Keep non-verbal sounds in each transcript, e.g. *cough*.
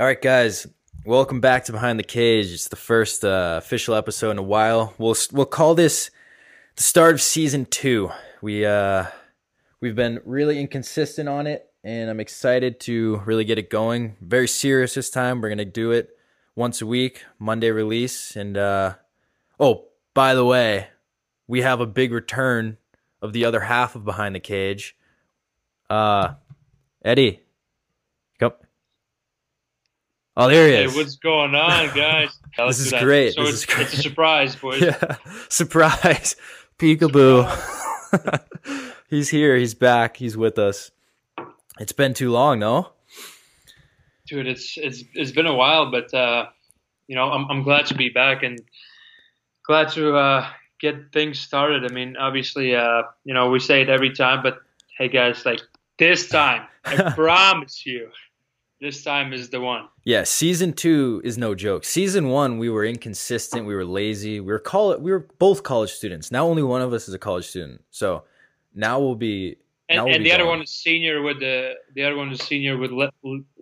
All right, guys, welcome back to Behind the Cage. It's the first uh, official episode in a while. We'll we'll call this the start of season two. We uh, we've been really inconsistent on it, and I'm excited to really get it going. Very serious this time. We're gonna do it once a week, Monday release. And uh, oh, by the way, we have a big return of the other half of Behind the Cage. Uh, Eddie, come. Oh, there he is. Hey, what's going on, guys? *laughs* Yeah, This is great. So This it's, is great. it's a surprise, boys. *laughs* Yeah. Surprise. *laughs* Peekaboo. he's here. He's back. He's with us. It's been too long, no? Dude, it's it's it's been a while, but uh, you know, I'm I'm glad to be back and glad to uh, get things started. I mean, obviously, uh, you know, we say it every time, but hey, guys, like this time, I promise you, this time is the one. Yeah, season two is no joke. Season one, we were inconsistent. We were lazy. We were call we were both college students. Now only one of us is a college student. So now we'll be And, we'll and be the other one is senior with the the other one is senior with le-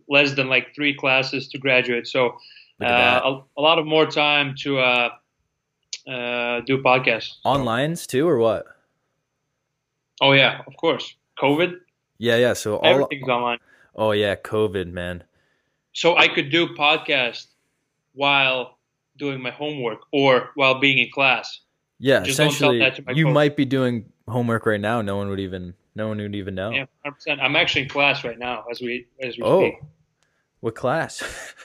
less than like three classes to graduate. So Look at that. uh, a, a lot of more time to uh, uh, do podcasts. onlines too, or what? Oh yeah, of course. COVID, Yeah, yeah. So all everything's online. Oh yeah, COVID, man. So I could do podcast while doing my homework or while being in class. Yeah, Just essentially, that to my you coach. might be doing homework right now. No one would even no one would even know. Yeah, 100%. I'm actually in class right now as we as we Oh, speak. what class? *laughs*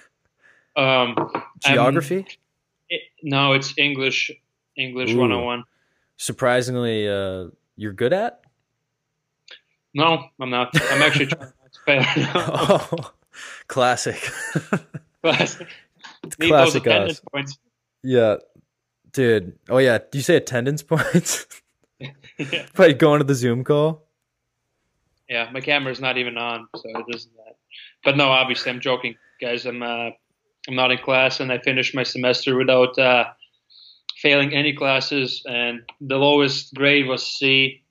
Um, Geography. it, no, it's English. English Ooh. 101. Surprisingly, uh, you're good at. No, I'm not. I'm actually *laughs* trying not to fail now. oh, classic. Class. *laughs* Need Classic attendance us. points. yeah, dude. Oh yeah. Do you say attendance *laughs* points? *laughs* yeah. By going to the Zoom call. yeah, my camera's not even on, so it doesn't. That. But no, obviously, I'm joking, guys. I'm uh, I'm not in class, and I finished my semester without uh, failing any classes. And the lowest grade was C,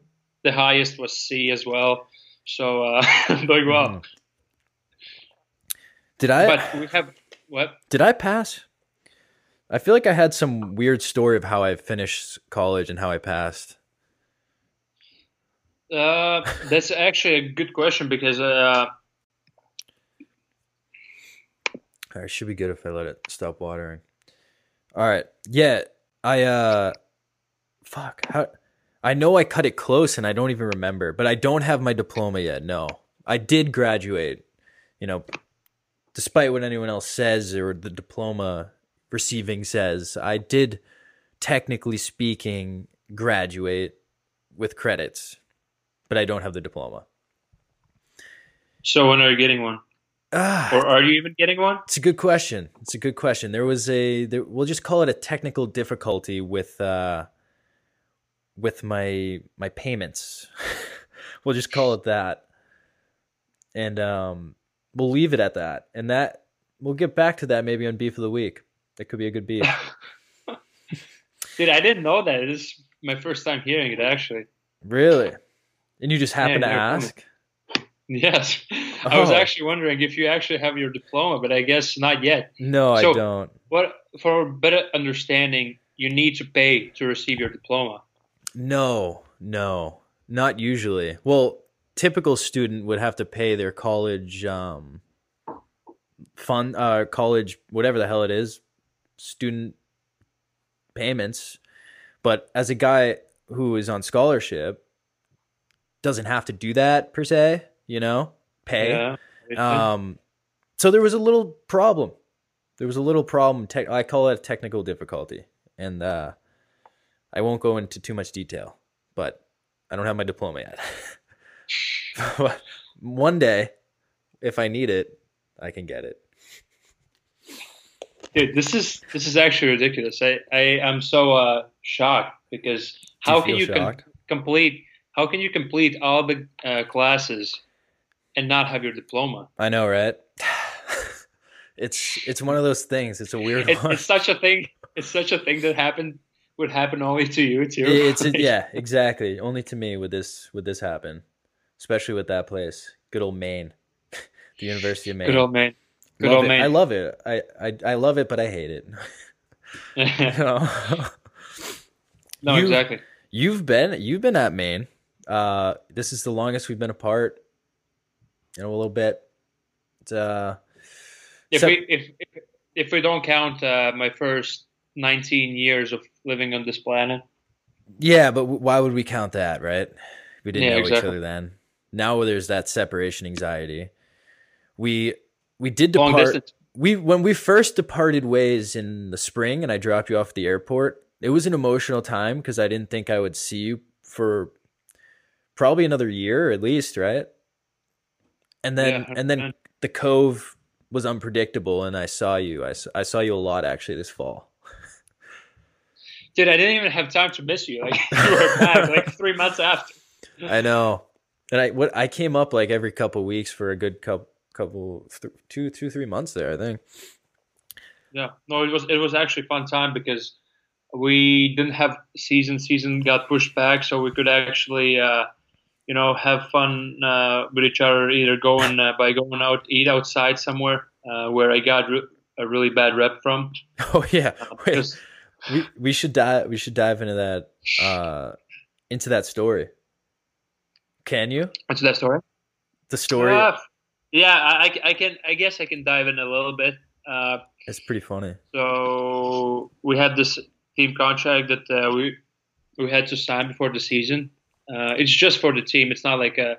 the highest was C as well. So uh, *laughs* doing well. Mhm. Did I? But we have what? Did I pass? I feel like I had some weird story of how I finished college and how I passed. Uh, that's actually a good question because uh, All right, should be good if I let it stop watering. All right. Yeah, I uh fuck. How I know I cut it close and I don't even remember, but I don't have my diploma yet. No. I did graduate. You know, despite what anyone else says or the diploma receiving says, I did technically speaking graduate with credits, but I don't have the diploma. so when are you getting one, Ah. or are you even getting one? It's a good question. It's a good question. There was a there, we'll just call it a technical difficulty with uh with my my payments. *laughs* we'll just call it that. And um we'll leave it at that. And that we'll get back to that maybe on beef of the week. That could be a good beef. *laughs* Dude, I didn't know that. It is my first time hearing it actually. really? And you just happen Yeah, to never told me. ask? Yes. I was Oh. actually wondering if you actually have your diploma, but I guess not yet. No, I don't. What for better understanding, you need to pay to receive your diploma. No, no, not usually. Well, typical student would have to pay their college um fund uh college whatever the hell it is, student payments. But as a guy who is on scholarship doesn't have to do that per se, you know? Pay. Yeah. Um, so there was a little problem. There was a little problem. Tech I call it a technical difficulty, and uh, I won't go into too much detail. But I don't have my diploma yet. *laughs* One day, if I need it, I can get it. Dude, this is this is actually ridiculous. I I am so uh, shocked because Do you how can you com- complete how can you complete all the uh, classes and not have your diploma? I know, right? *sighs* it's it's one of those things. It's a weird It, one. it's such a thing. It's such a thing that happened would happen only to you too. It's Like, yeah, exactly. Only to me would this would this happen, especially with that place, good old Maine, *laughs* the University of Maine. Good old man. Good love old it. Maine. I love it. I, I I love it, but I hate it. *laughs* *laughs* No, You- exactly. you've been you've been at Maine. Uh, this is the longest we've been apart. You know, a little bit. It's, uh, If we if, if if we don't count uh, my first 19 years of living on this planet, yeah, but why would we count that, right? We didn't Yeah, know each other then. Now there's that separation anxiety. We we did long depart. distance. we when we first departed ways in the spring and I dropped you off at the airport, it was an emotional time because I didn't think I would see you for probably another year at least, right? And then Yeah, and then the cove was unpredictable and I saw you. I I saw you a lot actually this fall. Dude, I didn't even have time to miss you. Like you were back like *laughs* three months after. I know. And I what I came up like every couple weeks for a good couple couple th- two two three months there, I think. Yeah, no, it was it was actually a fun time because we didn't have season. Season got pushed back, so we could actually, uh, you know, have fun uh, with each other. Either going uh, by going out, eat outside somewhere, uh, where I got re- a really bad rep from. *laughs* Oh yeah. Uh, because- we we should dive we should dive into that uh into that story can you what's that story? the story Uh, yeah, I, I- can. I guess I can dive in a little bit. Uh, it's pretty funny So we had this team contract that uh, we we had to sign before the season. Uh, it's just for the team. It's not like a,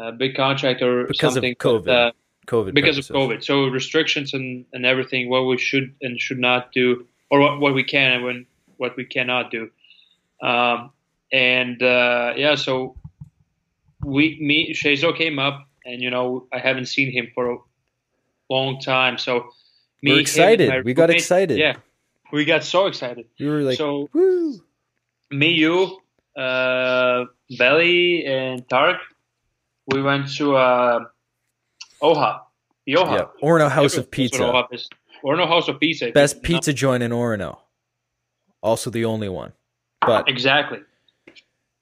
a big contract or Because of something. COVID, but, uh, covid because purposes. of COVID. So restrictions and, and everything. What we should and should not do, or what, what we can and when what we cannot do. Um, and uh, yeah, so we me Shazo came up, and you know I haven't seen him for a long time. So me, We're excited. We got roommate- excited. Yeah, we got so excited. you were like so woo me, you, uh, Belly, and Tark, we went to uh, Oha, the Oha. yeah Orono house of Everyone what pizza Orono House of Pizza. best pizza joint in Orono also the only one but Exactly.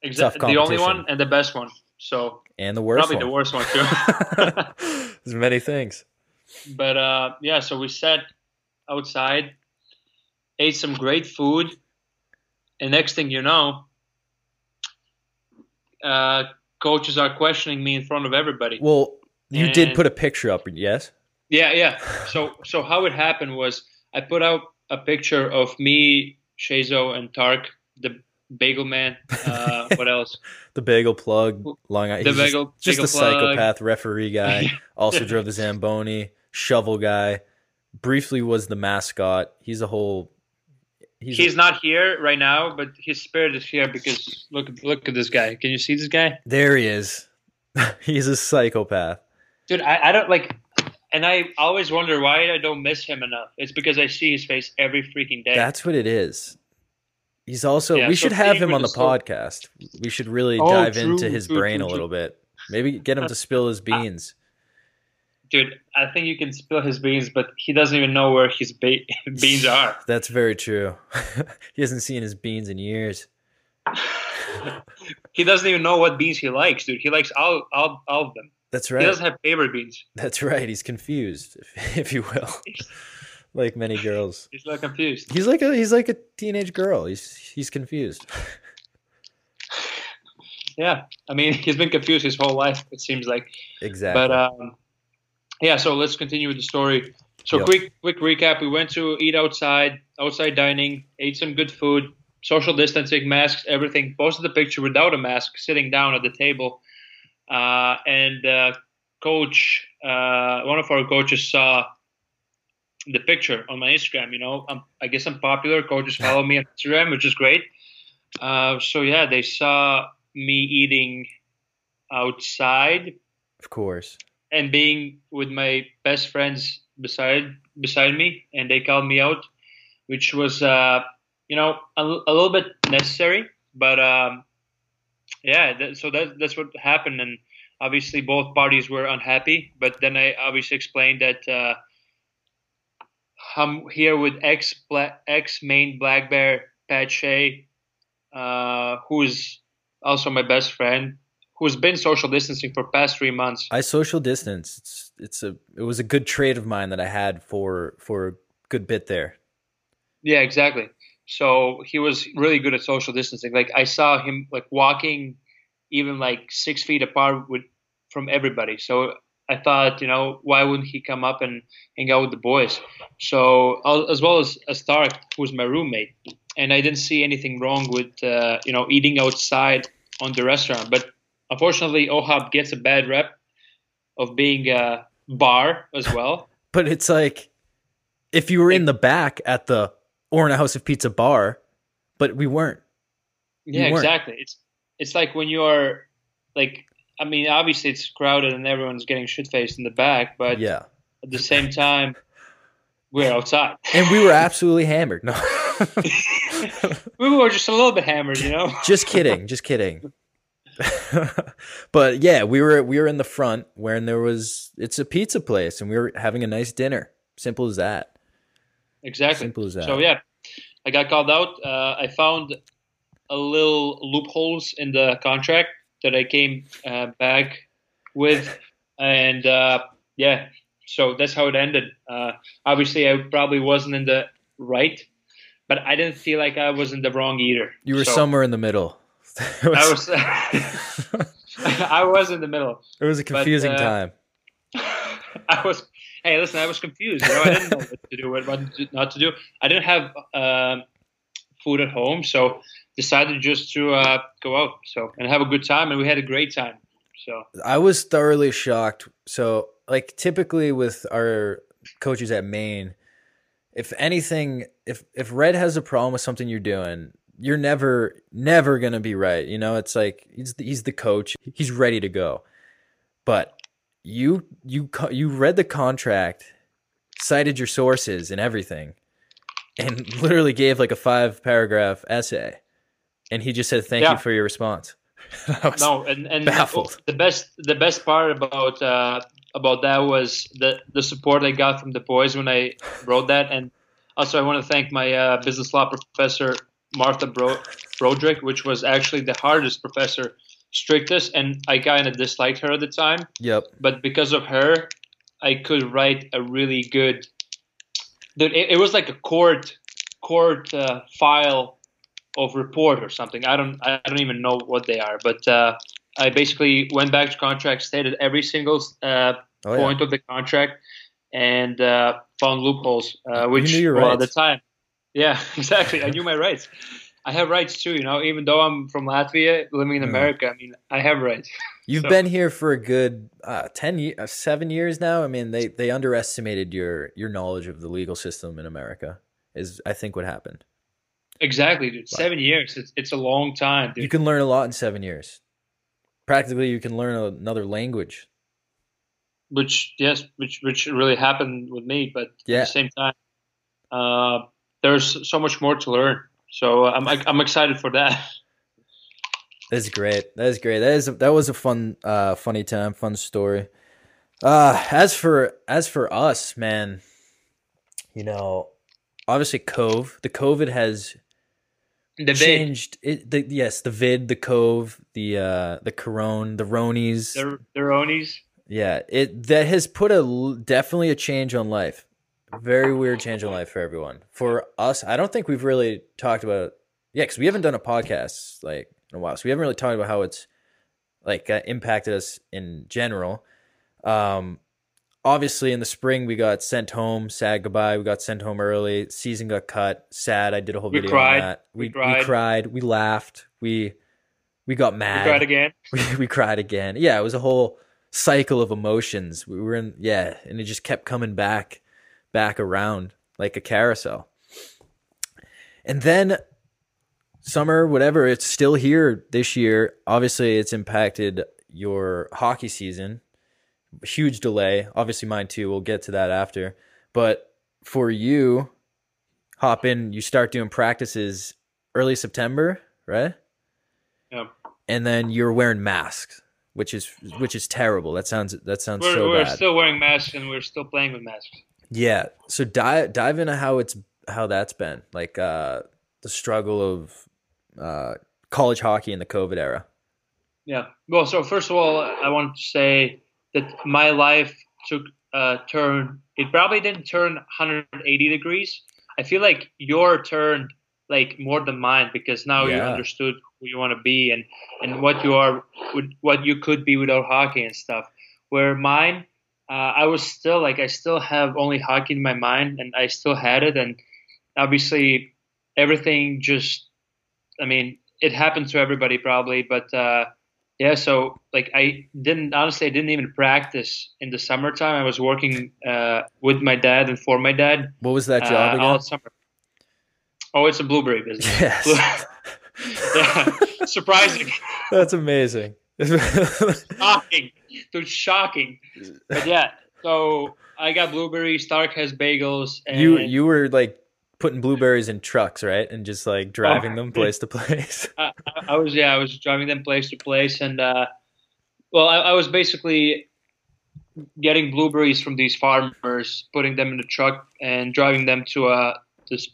Exactly. The only one and the best one. So and the worst probably the worst one too. *laughs* there's many things but uh, yeah, so we sat outside, ate some great food, and next thing you know, uh, coaches are questioning me in front of everybody. well you did put a picture up yes Yeah, yeah. So so how it happened was I put out a picture of me, Shazo, and Tark, the bagel man. Uh, what else? *laughs* the bagel plug long Island The he's bagel- just, bagel a plug. psychopath referee guy *laughs* also drove the Zamboni, shovel guy. Briefly was the mascot. He's a whole. He's, He's not here right now, but his spirit is here because look look at this guy. Can you see this guy? there. He is. *laughs* he's a psychopath. Dude, I, I don't like and I always wonder why I don't miss him enough. It's because I see his face every freaking day. That's what it is. He's also. Yeah, we so should have him on the the soul- podcast. We should really Oh, dive true, into his true, brain true, a true. little bit. Maybe get him to spill his beans. Dude, I think you can spill his beans, but he doesn't even know where his ba- *laughs* beans *laughs* are. That's very true. *laughs* he hasn't seen his beans in years. he doesn't even know what beans he likes, dude. He likes all all, all of them. That's right. He doesn't have favorite beans. That's right. He's confused, if, *laughs* if you will, *laughs* like many girls. He's like confused. He's like a he's like a teenage girl. He's he's confused. *laughs* Yeah, I mean, he's been confused his whole life. It seems like. Exactly. But um, yeah, so let's continue with the story. So Yep. quick, quick recap. We went to eat outside, outside dining, ate some good food, social distancing, masks, everything. Posted the picture without a mask, sitting down at the table, and uh, coach, uh, one of our coaches saw the picture on my Instagram. You know, I'm, I guess I'm popular. Coaches follow me on *laughs* Instagram, which is great. Uh, so yeah, they saw me eating outside of course. and being with my best friends beside beside me, and they called me out, which was uh, you know a, a little bit necessary, but um, yeah. That, so that that's what happened, and obviously both parties were unhappy. But then I obviously explained that uh, I'm here with ex black ex Maine black bear Pat Shea, uh, who's also my best friend, who's been social distancing for past three months. I social distance. It's it's a it was a good trait of mine that I had for for a good bit there. Yeah, exactly. So he was really good at social distancing. Like I saw him like walking even like six feet apart with from everybody. So I thought, you know, why wouldn't he come up and hang out with the boys? So as well as, as Stark, who's my roommate, and I didn't see anything wrong with uh, you know eating outside on the restaurant. But unfortunately, OHOP gets a bad rep of being a bar as well. *laughs* but it's like if you were in the back at the Orono House of Pizza bar, but we weren't. Yeah, weren't. exactly. It's it's like when you're like I mean, obviously it's crowded and everyone's getting shit faced in the back, but yeah, at the same time, we're outside, and we were *laughs* absolutely hammered. No, *laughs* we were just a little bit hammered, you know. just kidding, just kidding. *laughs* but yeah, we were we were in the front where there was it's a pizza place, and we were having a nice dinner. Simple as that. Exactly. Simple as that. So yeah, I got called out. Uh, I found a little loopholes in the contract that I came uh, back with, and uh, yeah, so that's how it ended. Uh, obviously, I probably wasn't in the right, but I didn't feel like I was in the wrong either. You were so, somewhere in the middle. *laughs* I was. *laughs* I was in the middle. *laughs* It was a confusing but, uh, time. I was. Hey, listen, I was confused. You know, I didn't know what to do, what not to do. I didn't have uh, food at home, so decided just to uh, go out so and have a good time, and we had a great time. So I was thoroughly shocked. So like typically with our coaches at Maine, if anything, if if Red has a problem with something you're doing, you're never never gonna be right. You know, it's like he's the, he's the coach, he's ready to go, but you you you read the contract, cited your sources and everything, and literally gave like a five paragraph essay and he just said thank yeah. you for your response. *laughs* no, and, and baffled. the best the best part about uh, about that was the the support I got from the boys when I wrote that, and also I want to thank my uh, business law professor Martha Bro- Broderick, which was actually the hardest professor, strictest, and I kind of disliked her at the time. Yep. But because of her, I could write a really good. Dude, it, it was like a court court uh, file of report or something. I don't I don't even know what they are, but uh, I basically went back to contract, stated every single uh, oh, point yeah. of the contract, and uh, found loopholes. Uh, which you well, at the time, yeah, *laughs* exactly. I knew my rights. I have rights too, you know. Even though I'm from Latvia, living in. America, I mean, I have rights. *laughs* You've so. been here for a good uh, ten, years, uh, seven years now. I mean, they they underestimated your your knowledge of the legal system in America. Is I think what happened. Exactly, dude. Seven years. It's, it's a long time, dude. You can learn a lot in seven years. Practically, you can learn another language. Which yes, which which really happened with me, but yeah. at the same time, uh, there's so much more to learn. So uh, I'm I'm excited for that. *laughs* That's great. That is great. That is that was a fun, uh, funny time, fun story. Uh, as for as for us, man, you know, obviously, Cove. The COVID has the changed it the yes the vid the cove the uh the corone the ronies the, the ronies yeah it that has put a definitely a change on life very weird change in life for everyone for us i don't think we've really talked about yeah because we haven't done a podcast like in a while so we haven't really talked about how it's like uh, impacted us in general um obviously in the spring we got sent home, sad goodbye. We got sent home early. Season got cut. Sad. I did a whole we video cried. on that. We, we, cried. we cried. We laughed. We we got mad. We cried again. *laughs* We, we cried again. Yeah, it was a whole cycle of emotions. We were in yeah, and it just kept coming back back around like a carousel. And then summer, whatever, it's still here this year. Obviously, it's impacted your hockey season huge delay. Obviously, mine too. We'll get to that after. But for you, hop in. You start doing practices early September, right? Yeah. And then you're wearing masks, which is which is terrible. That sounds that sounds we're, so we're bad. We're still wearing masks and we're still playing with masks. Yeah. So dive dive into how it's how that's been like uh, the struggle of uh, college hockey in the COVID era. Yeah. Well, so first of all, I want to say that my life took a turn. It probably didn't turn 180 degrees. I feel like your turned like more than mine because now you understood who you want to be and and what you are, with- what you could be without hockey and stuff. Where mine, uh, I was still like I still have only hockey in my mind and I still had it and obviously everything just I mean it happened to everybody probably but uh, yeah so like I didn't honestly I didn't even practice in the summertime. I was working uh, with my dad and for my dad. What was that uh, job all summer. Oh it's a blueberry business. Yes. *laughs* yeah. *laughs* Surprising. That's amazing. *laughs* shocking dude shocking but yeah so I got blueberries Stark has bagels and you you were like putting blueberries in trucks, right? And just like driving Oh. them place to place. *laughs* I, I- was yeah, I was driving them place to place, and uh, well, I, I was basically getting blueberries from these farmers, putting them in the truck, and driving them to a this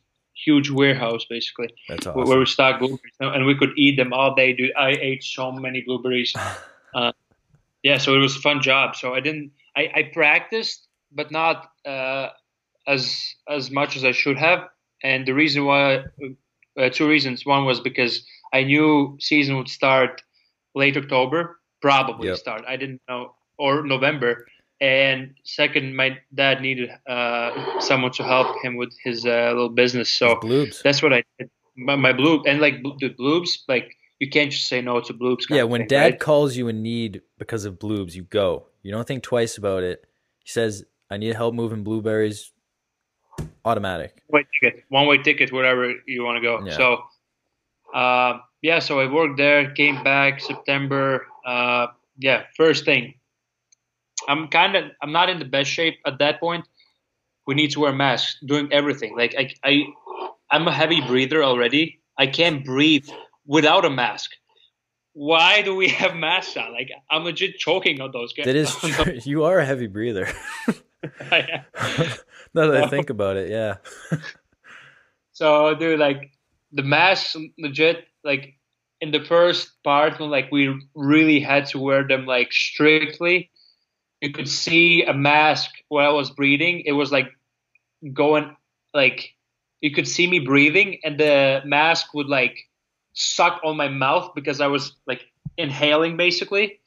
huge warehouse, basically, That's where- where we stock blueberries, and we could eat them all day. Dude, I ate so many blueberries. *laughs* Uh, yeah, so it was a fun job. So I didn't, I, I practiced, but not uh, as as much as I should have. And the reason why, uh, two reasons. One was because I knew season would start late October, probably Yep. start. I didn't know or November. And second, my dad needed uh, someone to help him with his uh, little business. So that's what I did. My, my blue and like the bloobs, like you can't just say no to bloobs. Yeah, when thing, dad right? calls you in need because of bloobs, you go. You don't think twice about it. He says, I need help moving blueberries. Automatic. way ticket, one way ticket, wherever you want to go. Yeah. So, uh, yeah, so I worked there, came back September. Uh, yeah, first thing, I'm kind of, I'm not in the best shape at that point. We need to wear masks, doing everything. Like I, I, I'm a heavy breather already. I can't breathe without a mask. Why do we *laughs* have masks on? Like I'm legit choking on those guys. That is *laughs* true. You are a heavy breather. *laughs* I am. now that I think about it, yeah. So, dude, like the masks, legit, like in the first part when like we really had to wear them like strictly, you could see a mask while I was breathing. It was like going like you could see me breathing, and the mask would like suck on my mouth because I was like inhaling basically.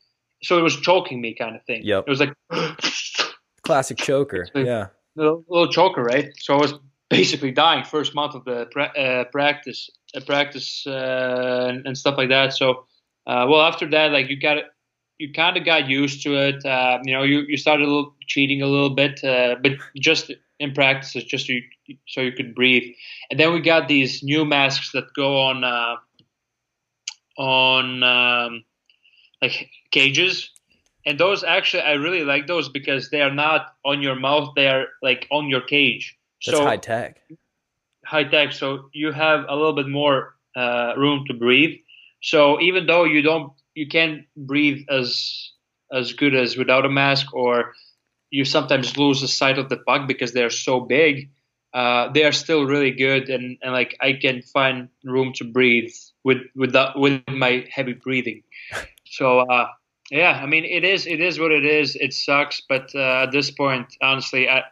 So it was choking me, kind of thing. Yep. It was like *laughs* Classic choker. *laughs* Yeah. little, little choker, right? So I was basically dying first month of the pra- uh, practice, uh, practice uh, and, and stuff like that. So, uh, well, after that, like you got you kind of got used to it. Uh, you know, you, you started a little cheating a little bit, uh, but just in practice, it's just so you, so you could breathe. And then we got these new masks that go on uh, on um, like cages and those actually i really like those because they are not on your mouth they are like on your cage That's so high tech. high tech so you have a little bit more uh, room to breathe so even though you don't you can't breathe as as good as without a mask or you sometimes lose the sight of the puck because they're so big. Uh, they are still really good and, and like i can find room to breathe with with that with my heavy breathing. So uh, yeah i mean it is it is what it is. It sucks but uh, at this point honestly i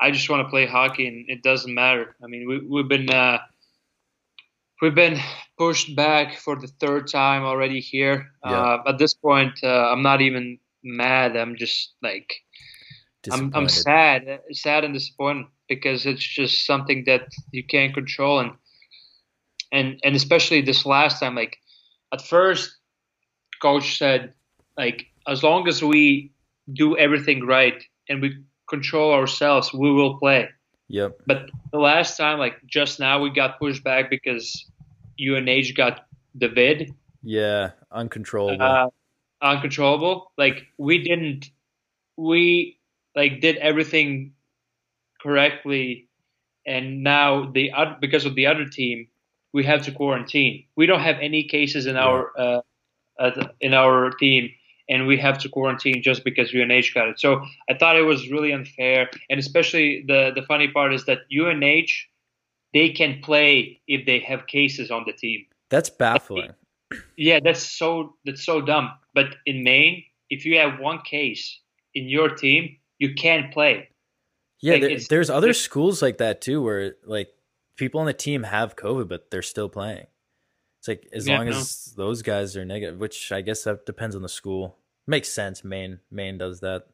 i just want to play hockey and it doesn't matter. I mean we, we've been uh, we've been pushed back for the third time already here Yeah. uh, at this point uh, i'm not even mad i'm just like I'm, I'm sad, sad and disappointed because it's just something that you can't control, and and and especially this last time. Like at first, coach said, like as long as we do everything right and we control ourselves, we will play. Yep. But the last time, like just now, we got pushed back because UNH got the vid Yeah. Uncontrollable. uh, uncontrollable. Like we didn't, we like did everything correctly, and now the because of the other team, we have to quarantine. We don't have any cases in our uh, in our team, and we have to quarantine just because UNH got it. So I thought it was really unfair, and especially the the funny part is that UNH they can play if they have cases on the team. That's baffling. Yeah, that's so that's so dumb. But in Maine, if you have one case in your team, you can't play. Yeah, Like, there, there's other schools like that too, where like people on the team have COVID, but they're still playing. It's like as Yeah, long no. as those guys are negative, which I guess that depends on the school. Makes sense. Maine, Maine does that.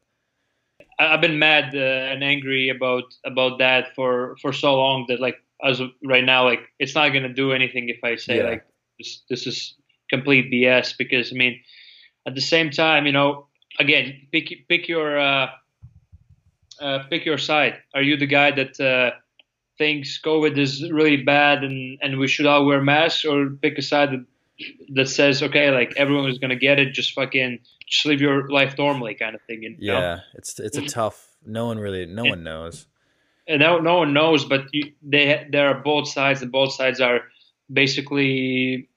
I've been mad uh, and angry about about that for for so long that like as of right now, like it's not gonna do anything if I say Yeah. like this this is complete BS because I mean at the same time, you know, again, pick pick your uh, uh, pick your side. Are you the guy that uh, thinks COVID is really bad and and we should all wear masks, or pick a side that that says okay, like everyone is gonna get it, just fucking just live your life normally, kind of thing. You know? Yeah, it's it's a tough. No one really, no one knows. and no, no one knows, but you, they there are both sides, and both sides are basically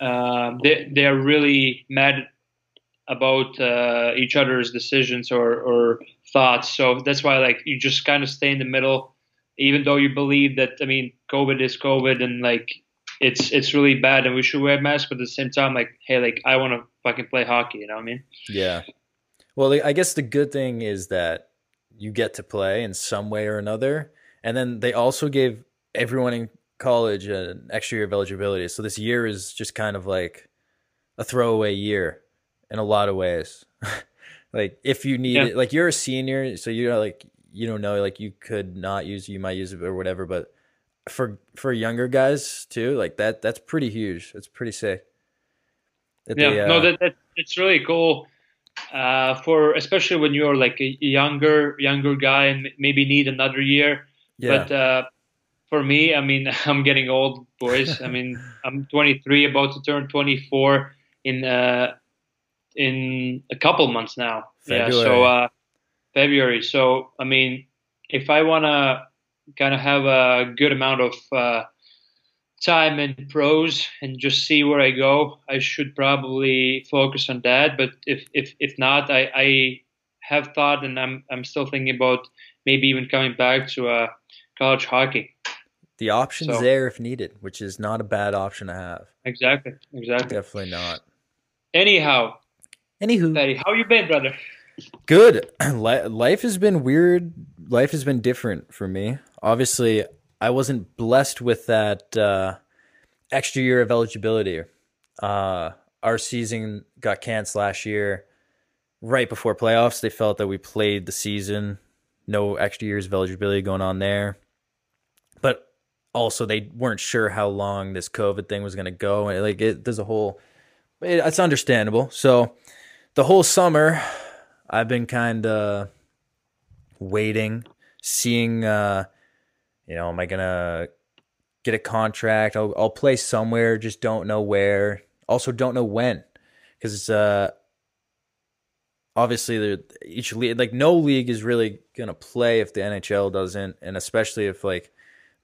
um, they they are really mad about uh, each other's decisions or, or thoughts. So that's why like you just kind of stay in the middle, even though you believe that I mean COVID is COVID and like it's it's really bad and we should wear masks, but at the same time like hey like I want to fucking play hockey, you know what I mean? Yeah. Well, I guess the good thing is that you get to play in some way or another, and then they also gave everyone in college an extra year of eligibility. So this year is just kind of like a throwaway year in a lot of ways. *laughs* like if you need Yeah. it, like you're a senior, so you're like you don't know, like you could not use, you might use it or whatever. But for for younger guys too, like that, that's pretty huge. It's pretty sick. That yeah they, no uh, that, that it's really cool uh, for especially when you're like a younger younger guy and maybe need another year yeah. but uh, for me i mean *laughs* i'm getting old boys i mean *laughs* i'm 23 about to turn 24 in uh, in a couple months now yeah so February. so i mean if i want to kind of have a good amount of uh, time and pros and just see where I go. I should probably focus on that. But if if if not, I, I have thought and I'm I'm still thinking about maybe even coming back to uh, college hockey. The option's So- there if needed, which is not a bad option to have. Exactly, exactly. Definitely not. Anyhow, Anywho, how you been, brother? Good. *clears throat* Life has been weird. Life has been different for me. Obviously, I wasn't blessed with that uh, extra year of eligibility. Uh, our season got canceled last year, right before playoffs. They felt that we played the season, no extra years of eligibility going on there. But also, they weren't sure how long this COVID thing was going to go. And like, it, there's a whole. It, it's understandable. So, the whole summer, I've been kind of waiting, seeing. Uh, you know, am I gonna get a contract? I'll I'll play somewhere, just don't know where. Also, don't know when, because uh, obviously, each league, like no league, is really gonna play if the NHL doesn't, and especially if like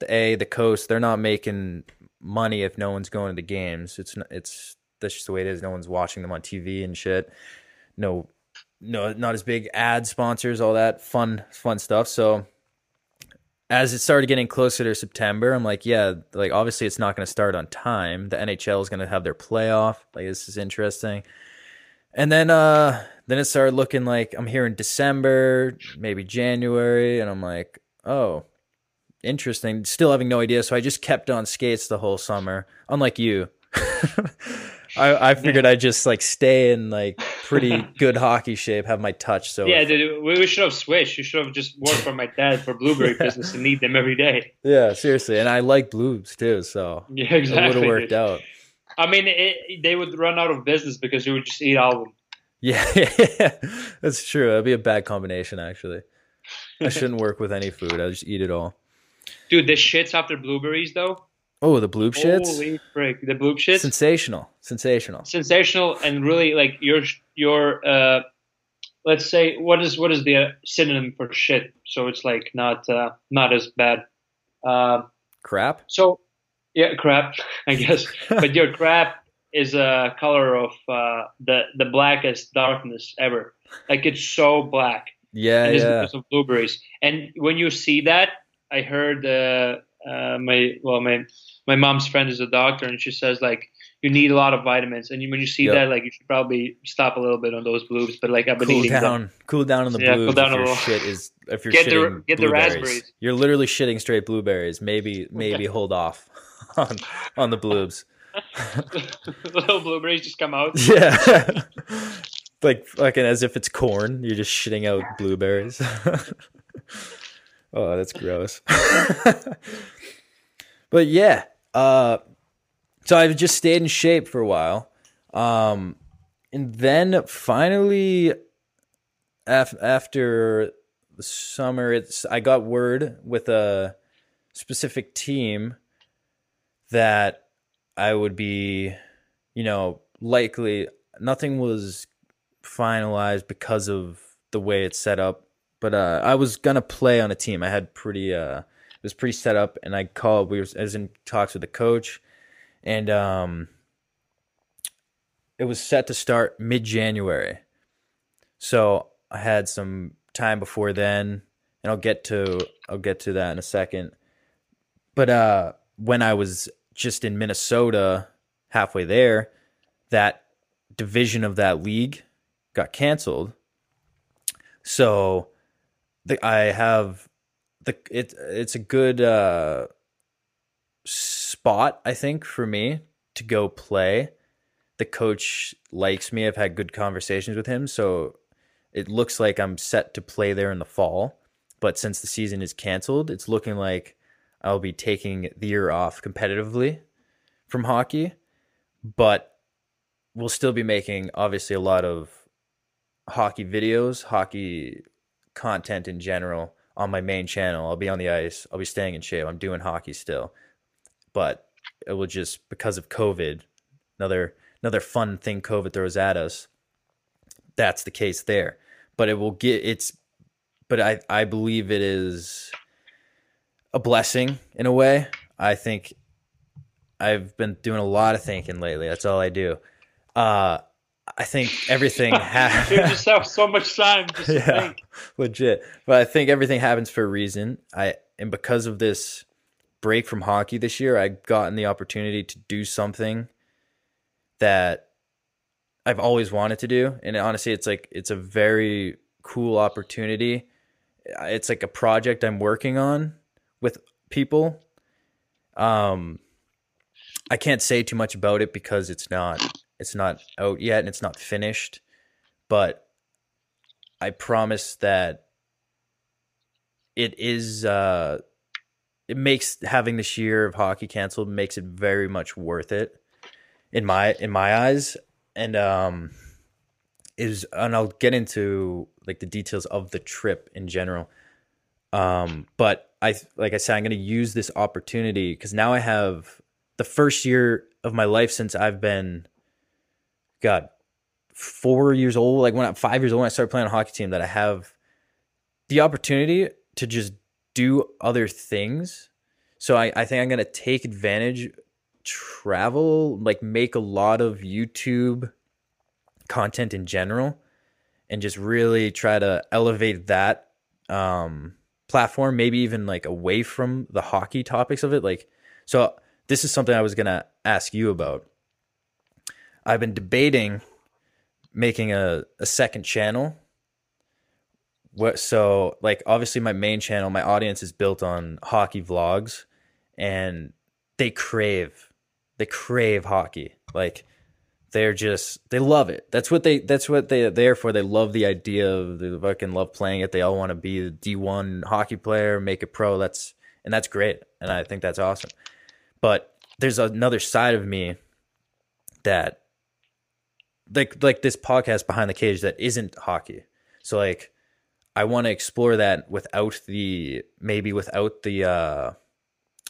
the A, the coast, they're not making money if no one's going to the games. It's it's that's just the way it is. No one's watching them on TV and shit. No, no, not as big ad sponsors, all that fun fun stuff. So as it started getting closer to September, I'm like, yeah, like obviously it's not going to start on time. The NHL is going to have their playoff. Like this is interesting. And then uh then it started looking like I'm here in December, maybe January, and I'm like, oh, interesting. Still having no idea, so I just kept on skates the whole summer. Unlike you. *laughs* I, I figured I'd just like stay in like pretty *laughs* good hockey shape, have my touch. So Yeah, dude, we, we should have switched. You should have just worked for my dad for blueberry *laughs* business and need them every day. yeah, seriously. And I like blues too, so *laughs* Yeah, it would have worked dude. out. I mean, it, they would run out of business because you would just eat all of them. Yeah, that's true. That'd be a bad combination, actually. I shouldn't work with any food. I just eat it all. Dude, the shits after blueberries though. Oh, the bloop shits, Holy frick, the bloop shits. sensational, sensational. sensational and really like your your uh let's say what is what is the synonym for shit? So it's like not uh not as bad. Uh Crap. so yeah crap *laughs* i guess. *laughs* But your crap is a color of uh the the blackest darkness ever. Like it's so black. Yeah, and it's yeah. because of blueberries. And when you see that i heard uh, uh my well my my mom's friend is a doctor and she says like you need a lot of vitamins, and you, when you see Yep. that, like you should probably stop a little bit on those blues. But like I've been cool eating them. down, cool down on the Yeah, cool down if your little. shit is if you're Get the- get the raspberries. You're literally shitting straight blueberries. Maybe maybe *laughs* hold off *laughs* on on the bloobs. *laughs* little blueberries just come out. Yeah. like fucking as if it's corn. You're just shitting out blueberries. Oh, that's gross. *laughs* but yeah, uh so I've just stayed in shape for a while. Um and then finally af- after the summer it's I got word with a specific team that I would be you know, likely nothing was finalized because of the way it's set up. But uh, I was gonna play on a team. I had pretty uh, it was pretty set up, and I called. We was I was in talks with the coach, and um, it was set to start mid January. So I had some time before then, and I'll get to I'll get to that in a second. But uh, when I was just in Minnesota, halfway there, that division of that league got canceled. So the, I have the it it's a good uh, spot I think for me to go play. The coach likes me. I've had good conversations with him, so it looks like I'm set to play there in the fall. But since the season is canceled, it's looking like I'll be taking the year off competitively from hockey, but we'll still be making obviously a lot of hockey videos, hockey content in general on my main channel. I'll be on the ice. I'll be staying in shape. I'm doing hockey still. But it will just because of COVID, another another fun thing COVID throws at us. That's the case there. But it will get it's but I I believe it is a blessing in a way. I think I've been doing a lot of thinking lately. That's all I do. Uh I think everything *laughs* you just have so much time *laughs* Yeah. think. legit. But I think everything happens for a reason. I and because of this break from hockey this year, I've gotten the opportunity to do something that I've always wanted to do. And honestly, it's like it's a very cool opportunity. It's like a project I'm working on with people. Um I can't say too much about it because it's not it's not out yet and it's not finished. But I promise that it is uh it makes having this year of hockey canceled makes it very much worth it in my in my eyes and um is and I'll get into like the details of the trip in general um but I like I said I'm going to use this opportunity cuz now I have the first year of my life since I've been god 4 years old like when I'm 5 years old when I started playing on a hockey team that I have the opportunity to just do other things. So I, I think I'm gonna take advantage, travel, like make a lot of YouTube content in general, and just really try to elevate that um, platform, maybe even like away from the hockey topics of it. Like, so this is something I was gonna ask you about. I've been debating making a, a second channel. What so like obviously my main channel my audience is built on hockey vlogs and they crave they crave hockey. Like they're just they love it. That's what they that's what they there for. They love the idea of they fucking love playing it. They all want to be a d1 hockey player make it pro. That's and that's great and i think that's awesome. But there's another side of me that like like this podcast behind the cage that isn't hockey so like I want to explore that without the maybe without the uh,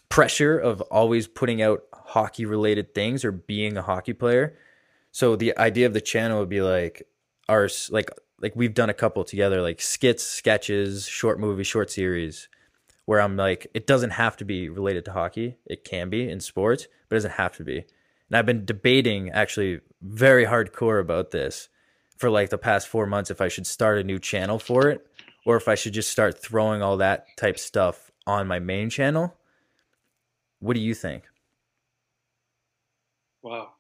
pressure of always putting out hockey related things or being a hockey player. So the idea of the channel would be like our like like we've done a couple together like skits, sketches, short movie, short series where I'm like it doesn't have to be related to hockey. It can be in sports, but it doesn't have to be. And I've been debating actually very hardcore about this for like the past 4 months if I should start a new channel for it or if I should just start throwing all that type stuff on my main channel. What do you think? Wow.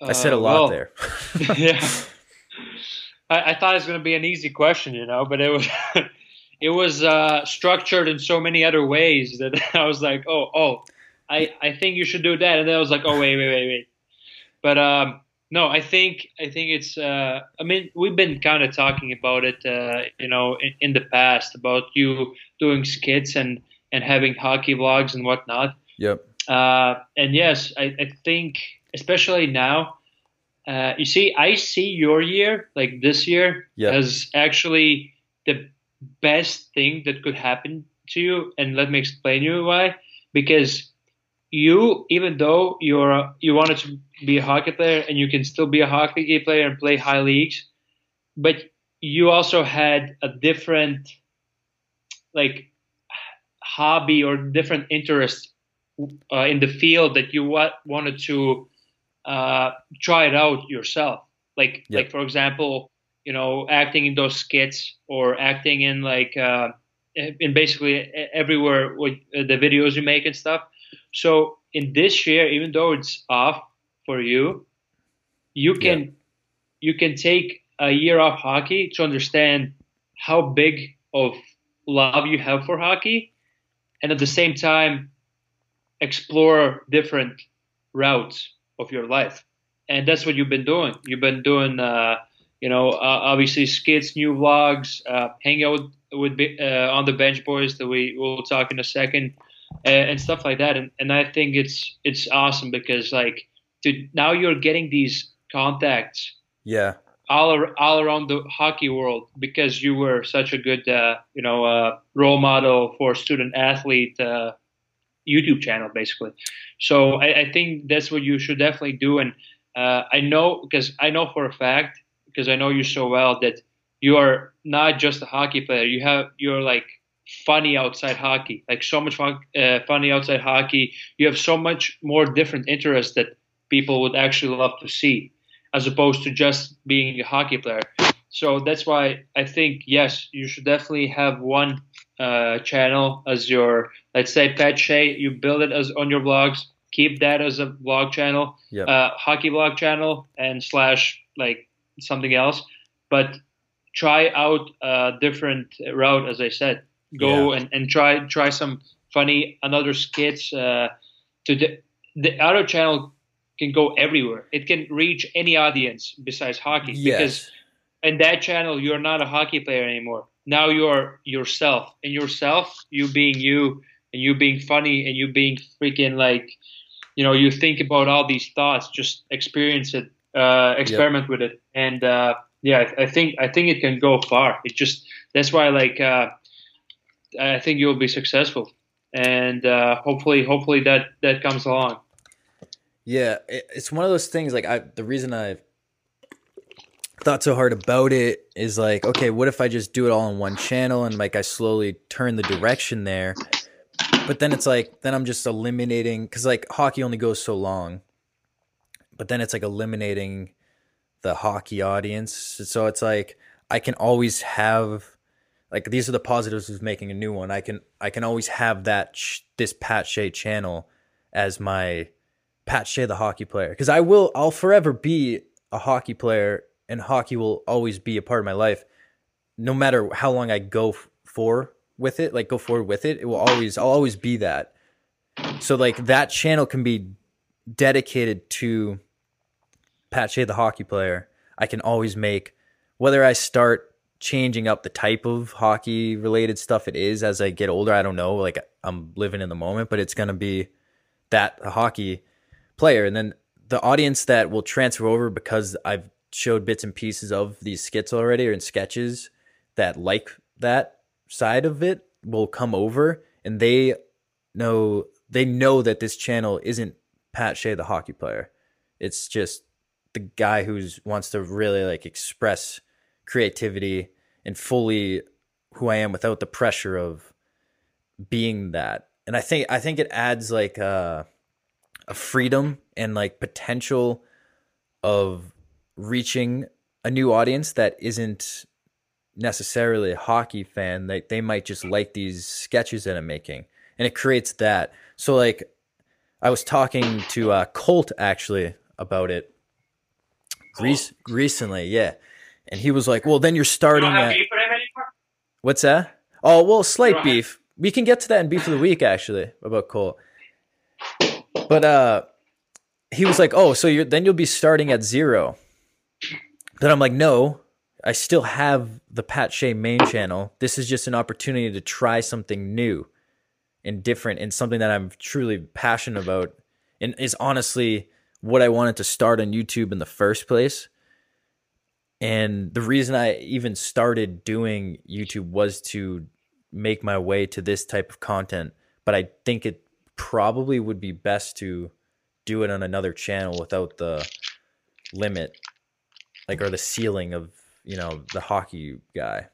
I said a lot well, there. *laughs* *laughs* yeah. I, I, thought it was going to be an easy question, you know, but it was *laughs* it was uh, structured in so many other ways that I was like, oh, oh, I, I think you should do that, and then I was like, oh, wait, wait, wait, wait. But um, no, I think I think it's. Uh, I mean, we've been kind of talking about it, uh, you know, in, in, the past about you doing skits and and having hockey vlogs and whatnot. Yep. Uh, and yes, I, I think especially now. Uh, you see, I see your year, like this year, yep. as actually the best thing that could happen to you. And let me explain you why. Because you, even though you're you wanted to be a hockey player and you can still be a hockey player and play high leagues, but you also had a different like hobby or different interest uh, in the field that you wa- wanted to uh, try it out yourself. Like yep. like for example, you know, acting in those skits or acting in like uh, in basically everywhere with uh, the videos you make and stuff. So in this year, even though it's off for you, you can yeah. you can take a year off hockey to understand how big of love you have for hockey, and at the same time explore different routes of your life. And that's what you've been doing. You've been doing, uh, you know, uh, obviously skits, new vlogs, uh, hang out with uh, on the bench boys that we will talk in a second, and stuff like that. And, and I think it's it's awesome because like, to now you're getting these contacts. Yeah. All, all around the hockey world because you were such a good, uh, you know, uh, role model for student athlete YouTube channel, basically. So I, I, think that's what you should definitely do. And uh, I know because I know for a fact because I know you so well that you are not just a hockey player. You have you're like funny outside hockey, like so much fun, uh, funny outside hockey. You have so much more different interests that people would actually love to see, as opposed to just being a hockey player. So that's why I think yes, you should definitely have one uh, channel as your let's say Shea. You build it as on your blogs. Keep that as a blog channel, yep. uh, hockey blog channel, and slash like something else. But try out a different route, as I said. Go yeah. and, and try try some funny another skits. Uh, to the the other channel can go everywhere. It can reach any audience besides hockey yes. because in that channel you're not a hockey player anymore now you're yourself and yourself you being you and you being funny and you being freaking like you know you think about all these thoughts just experience it uh, experiment yep. with it and uh, yeah I, I, think i think it can go far it just that's why like uh, i think you'll be successful and uh, hopefully hopefully that that comes along yeah it's one of those things like i the reason i thought so hard about it is like, okay, what if I just do it all in one channel and like I slowly turn the direction there? But then it's like, then I'm just eliminating because like hockey only goes so long. But then it's like eliminating the hockey audience. So it's like I can always have like these are the positives of making a new one. I can I can always have that sh- this Pat Shea channel as my Pat Shea the hockey player because I will I'll forever be a hockey player and hockey will always be a part of my life no matter how long I go f- for with it, like go forward with it, it will always I'll always be that. So like that channel can be dedicated to Pat Shea the hockey player. I can always make whether I start changing up the type of hockey related stuff it is as I get older, I don't know, like I'm living in the moment, but it's going to be that hockey player and then the audience that will transfer over because I've showed bits and pieces of these skits already or in sketches that like that side of it will come over and they know they know that this channel isn't Pat Shea the hockey player. It's just the guy who's wants to really like express creativity and fully who I am without the pressure of being that. And I think I think it adds like a, a freedom and like potential of reaching a new audience that isn't necessarily a hockey fan. They they might just like these sketches that I'm making, and it creates that. So like, I was talking to uh, Colt actually about it Re- recently, yeah. And he was like, "Well, then you're starting at what's that? Oh, well, slight beef. We can get to that in beef of the week actually about Cole. But uh, he was like, "Oh, so you're then you'll be starting at zero. Then I'm like, "No, I still have the Pat Shea main channel. This is just an opportunity to try something new and different and something that I'm truly passionate about and is honestly what I wanted to start on YouTube in the first place. And the reason I even started doing YouTube was to make my way to this type of content. But I think it probably would be best to do it on another channel without the limit, like, or the ceiling of, you know, the hockey guy.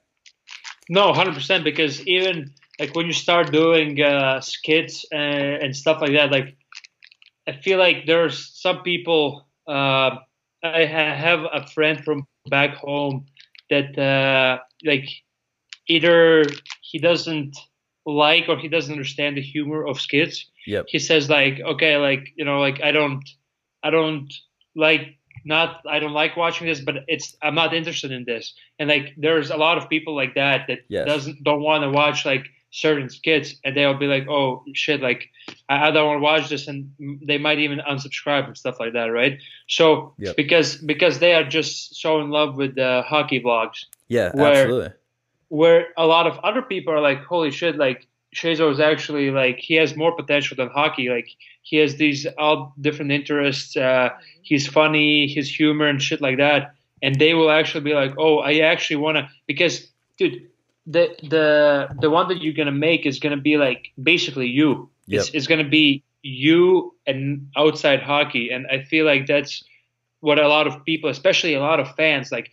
No, 100%. Because even like when you start doing uh, skits and, and stuff like that, like, I feel like there's some people. Uh, I have a friend from back home that uh, like either he doesn't like or he doesn't understand the humor of skits. Yep. He says like, okay, like you know, like I don't, I don't like not I don't like watching this, but it's I'm not interested in this. And like there's a lot of people like that that Yes. doesn't don't want to watch like certain skits, and they'll be like, oh shit, like I, I don't want to watch this, and they might even unsubscribe and stuff like that, right? So Yep. because because they are just so in love with the hockey vlogs, Yeah, Where- absolutely. where a lot of other people are like, holy shit, like Shazo is actually like he has more potential than hockey. Like he has these all different interests. Uh, he's funny, his humor and shit like that. And they will actually be like, oh, I actually want to because, dude, the the the one that you're gonna make is gonna be like basically you. It's, it's gonna be you and outside hockey. And I feel like that's what a lot of people, especially a lot of fans, like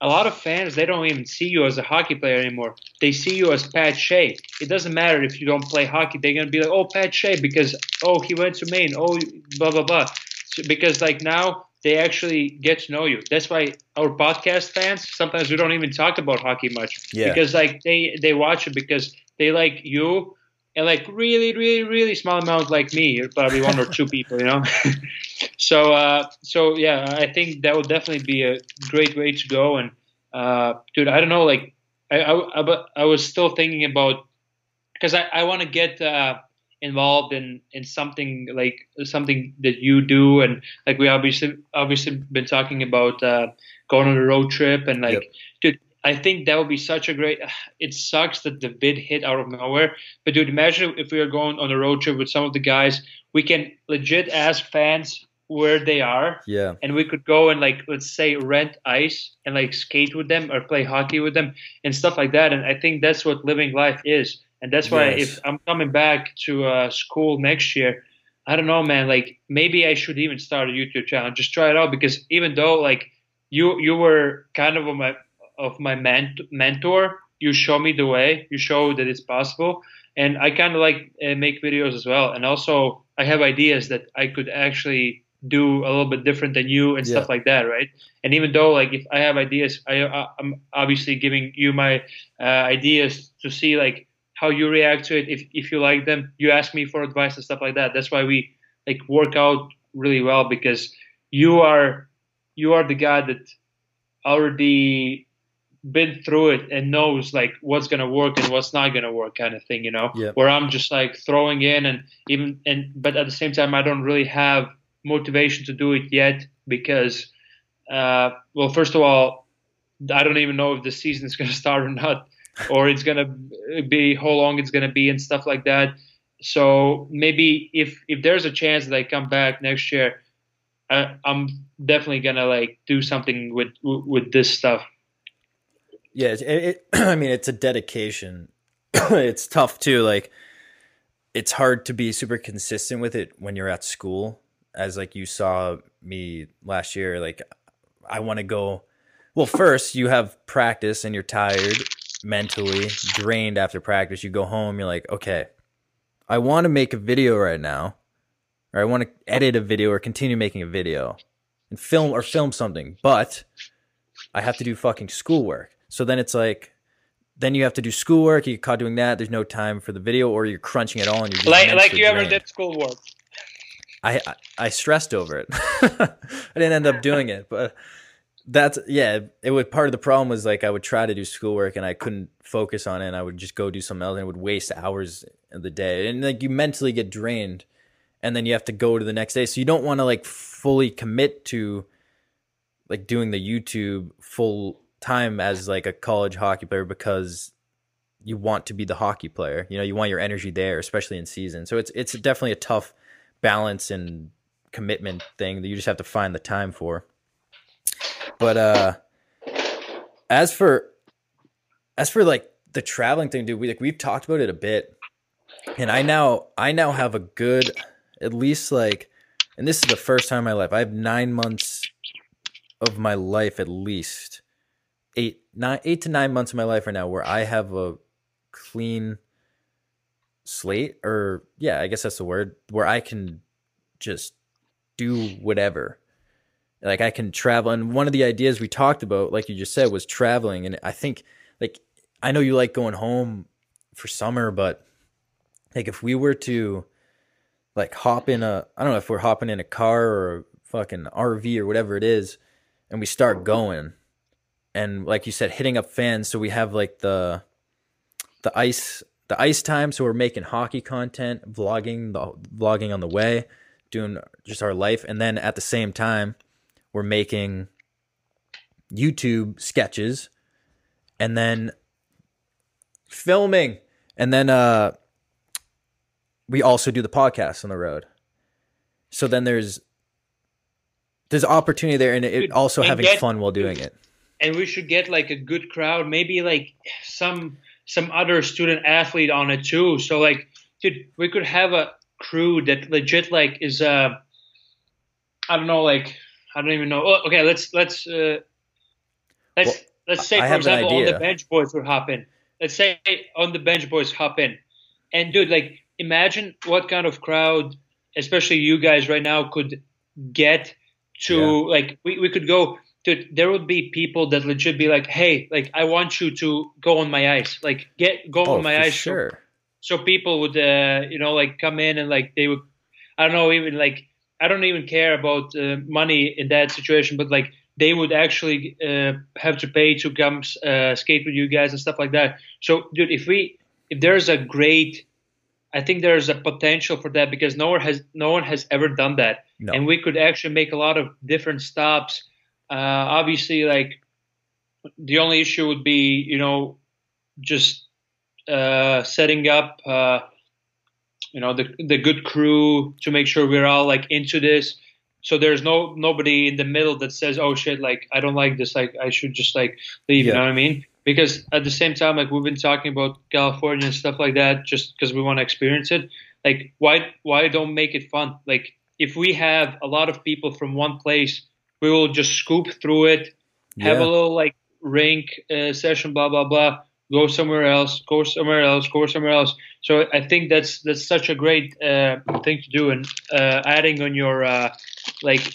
a lot of fans, they don't even see you as a hockey player anymore. They see you as Pat Shea. It doesn't matter if you don't play hockey. They're gonna be like, "Oh, Pat Shea," because oh, he went to Maine. Oh, blah blah blah. So, because like now they actually get to know you. That's why our podcast fans sometimes we don't even talk about hockey much Yeah. because like they they watch it because they like you and like really really really small amount like me, probably one or two people, you know. *laughs* so uh, so yeah, I think that would definitely be a great way to go. And uh, dude, I don't know, like I I, I, but I was still thinking about because I, I want to get uh, involved in in something like something that you do, and like we obviously obviously been talking about uh, going on a road trip, and like, Yep. dude. I think that would be such a great. *sighs* It sucks that the vid hit out of nowhere, but dude, imagine if we are going on a road trip with some of the guys. We can legit ask fans where they are, Yeah. and we could go and like let's say rent ice and like skate with them or play hockey with them and stuff like that. And I think that's what living life is. And that's why Yes. if I'm coming back to uh, school next year, I don't know, man. Like maybe I should even start a YouTube channel, just try it out. Because even though like you you were kind of my of my ment- mentor, you show me the way, you show that it's possible, and I kind of like uh, make videos as well. And also I have ideas that I could actually do a little bit different than you and stuff like that, right? And even though like if I have ideas, I, I I'm obviously giving you my uh, ideas to see like how you react to it. If if you like them, you ask me for advice and stuff like that. That's why we like work out really well because you are you are the guy that already been through it and knows like what's gonna work and what's not gonna work kind of thing you know Yep. where i'm just like throwing in and even and but at the same time i don't really have motivation to do it yet because uh well first of all i don't even know if the season is gonna *laughs* start or not or it's gonna be how long it's gonna be and stuff like that so maybe if if there's a chance that i come back next year I, i'm definitely gonna like do something with with this stuff Yeah, it, it, *clears throat* I mean, it's a dedication. *clears throat* it's tough too. Like, it's hard to be super consistent with it when you're at school, as like you saw me last year. Like, I want to go. Well, first you have practice and you're tired, mentally drained after practice. You go home, you're like, okay, I want to make a video right now, or I want to edit a video or continue making a video and film or film something, but I have to do fucking schoolwork. So then it's like, then you have to do schoolwork. You get caught doing that. There's no time for the video, or you're crunching it all, and you're just like like you ever drained. did schoolwork I, I I stressed over it. *laughs* I didn't end up doing it, but that's yeah. It was part of the problem was like I would try to do schoolwork and I couldn't focus on it. and I would just go do something else and it would waste hours of the day. And like you mentally get drained, and then you have to go to the next day. So you don't want to like fully commit to like doing the YouTube full time as like a college hockey player because you want to be the hockey player. You know, you want your energy there, especially in season. So it's it's definitely a tough balance and commitment thing that you just have to find the time for. But uh as for as for like the traveling thing, dude, we like we've talked about it a bit. And I now I now have a good at least like and this is the first time in my life. I have 9 months of my life at least. 8 9 8 to 9 months of my life right now where I have a clean slate or yeah, I guess that's the word where I can just do whatever. Like I can travel and one of the ideas we talked about like you just said was traveling and I think like I know you like going home for summer but like if we were to like hop in a I don't know if we're hopping in a car or a fucking RV or whatever it is and we start going and like you said hitting up fans so we have like the the ice the ice time so we're making hockey content vlogging the vlogging on the way doing just our life and then at the same time we're making youtube sketches and then filming. And then uh we also do the podcast on the road. So then there's there's opportunity there and it also And having get- fun while doing it. And we should get like a good crowd, maybe like some some other student athlete on it too. So like, dude, we could have a crew that legit like is uh, I don't know, like I don't even know. Oh, okay, let's let's uh, let's Well, let's say I for example on the bench boys would hop in. Let's say on the bench boys hop in, and dude, like imagine what kind of crowd, especially you guys right now, could get to Yeah. like we, we could go dude there would be people that legit be like hey like i want you to go on my ice like get go oh on my ice so- sure so, people would uh you know like come in and like they would i don't know even like i don't even care about uh, money in that situation but like they would actually uh, have to pay to come uh, skate with you guys and stuff like that. So dude if we if there's a great i think there's a potential for that because no one has no one has ever done that. No. And we could actually make a lot of different stops. Uh, obviously, like the only issue would be, you know, just uh, setting up, uh, you know, the the good crew to make sure we're all like into this. So there's no nobody in the middle that says, "Oh shit, like I don't like this. Like I should just like leave." You know what I mean? Because at the same time, like we've been talking about California and stuff like that, just because we want to experience it. Like why why don't make it fun? Like if we have a lot of people from one place, we will just scoop through it, have Yeah. a little like rink uh, session, blah blah blah. Go somewhere else, go somewhere else, go somewhere else. So I think that's that's such a great uh, thing to do, and uh, adding on your uh, like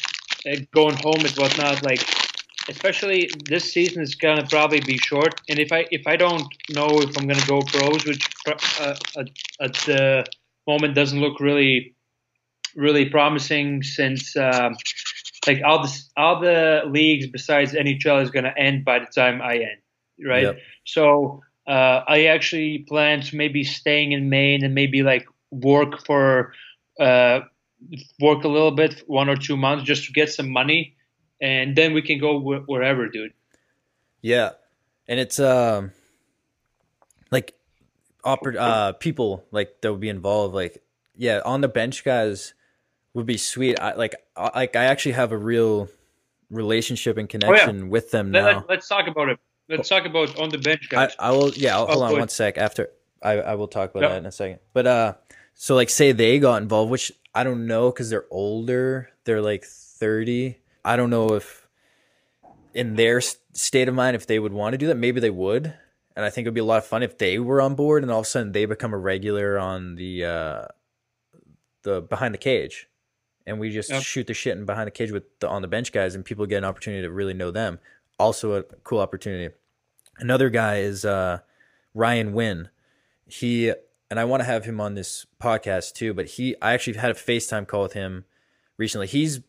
uh, going home and whatnot, like especially this season is gonna probably be short. And if I if I don't know if I'm gonna go pros, which uh, at, at the moment doesn't look really really promising since um, like all the all the leagues besides NHL is to end by the time I end, right? Yep. So uh, I actually plan to maybe staying in Maine and maybe like work for uh, work a little bit, one or two months, just to get some money, and then we can go wh- wherever, dude. Yeah, and it's um like oper- uh people like that would be involved. Like yeah, on the bench guys would be sweet. I like I, like I actually have a real relationship and connection with them Let, now. Let, us talk about it. Let's talk about on the bench guys. I will yeah, I'll, Oh, hold on one sec after I I will talk about Yep. that in a second. But uh so like say they got involved, which I don't know cuz they're older. They're like 30. I don't know if in their state of mind if they would want to do that. Maybe they would. And I think it would be a lot of fun if they were on board and all of a sudden they become a regular on the uh the behind the cage. And we just Yep. shoot the shit in behind the cage with the on the bench guys and people get an opportunity to really know them. Also a cool opportunity. Another guy is uh, Ryan Wynn. He and I want to have him on this podcast too, but he I actually had a FaceTime call with him recently. He's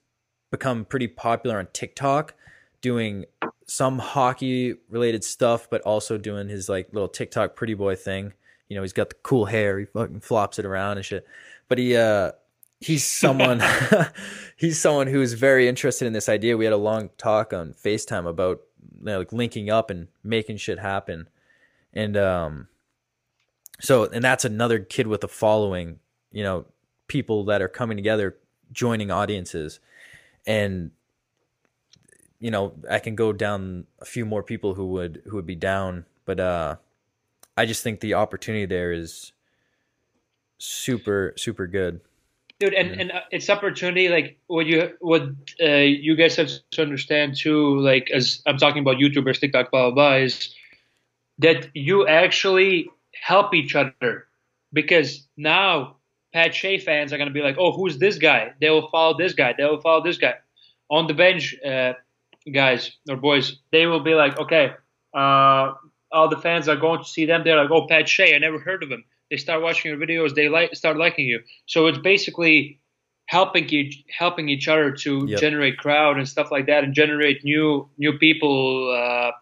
become pretty popular on TikTok doing some hockey related stuff, but also doing his like little TikTok pretty boy thing. You know, he's got the cool hair. He fucking flops it around and shit. But he, uh, he's someone, *laughs* *laughs* he's someone who's very interested in this idea. We had a long talk on FaceTime about you know, like linking up and making shit happen. And, um, so, and that's another kid with a following, you know, people that are coming together, joining audiences. And you know, I can go down a few more people who would who would be down, but uh I just think the opportunity there is super super good. Dude, and, yeah. and uh, it's opportunity like what you what uh, you guys have to understand too. Like as I'm talking about YouTubers, TikTok, blah blah blah, is that you actually help each other because now Pat Shea fans are gonna be like, oh, who's this guy? They will follow this guy. They will follow this guy. On the bench, uh, guys or boys, they will be like, okay, uh, all the fans are going to see them. They're like, oh, Pat Shea, I never heard of him. They start watching your videos. They like start liking you. So it's basically helping each helping each other to yep. generate crowd and stuff like that, and generate new new people uh,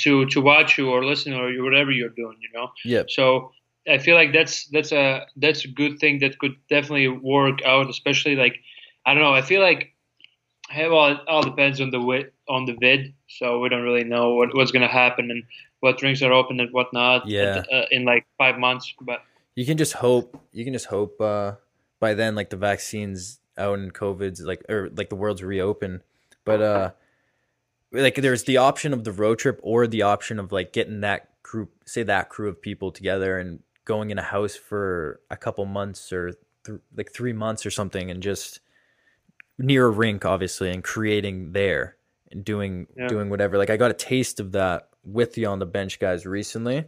to to watch you or listen or whatever you're doing. You know. Yeah. So I feel like that's that's a that's a good thing that could definitely work out, especially like I don't know. I feel like Hey, well, it all depends on the wit on the vid, so we don't really know what, what's going to happen and what drinks are open and what not. Yeah. uh, in like five months, but you can just hope. You can just hope uh, by then, like the vaccines out and COVID's like or like the world's reopen, but uh, like there's the option of the road trip or the option of like getting that group, say that crew of people together and going in a house for a couple months or th- like three months or something and just near a rink, obviously, and creating there and doing yeah. doing whatever. Like I got a taste of that with the on the bench guys recently.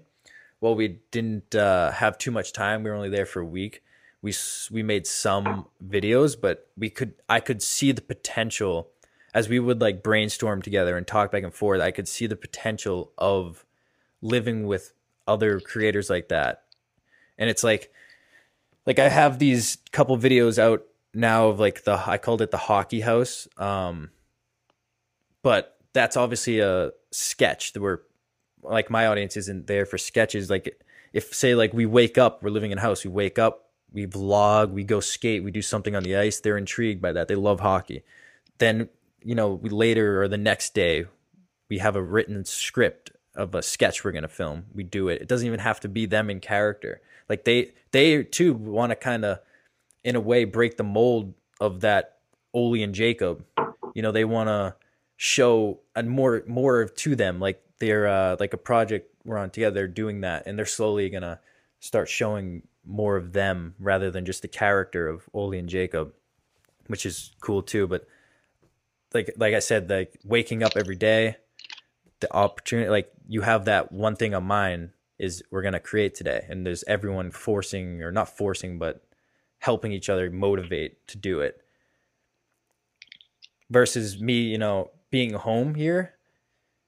Well, we didn't uh, have too much time. We were only there for a week. We we made some videos, but we could I could see the potential as we would like brainstorm together and talk back and forth. I could see the potential of living with other creators like that, and it's like like I have these couple videos out now of like the I called it the hockey house. Um, but that's obviously a sketch that we're like my audience isn't there for sketches. Like if say like we wake up, we're living in a house, we wake up, we vlog, we go skate, we do something on the ice. They're intrigued by that. They love hockey. Then you know we later or the next day we have a written script of a sketch we're gonna film. We do it. It doesn't even have to be them in character. Like they they too want to kind of in a way break the mold of that Oli and Jacob. You know, they want to show and more more to them like they're uh, like a project we're on together doing that and they're slowly gonna start showing more of them rather than just the character of Oli and Jacob which is cool too but like like I said like waking up every day the opportunity like you have that one thing on mind is we're gonna create today and there's everyone forcing or not forcing but helping each other motivate to do it. Versus me you know being home here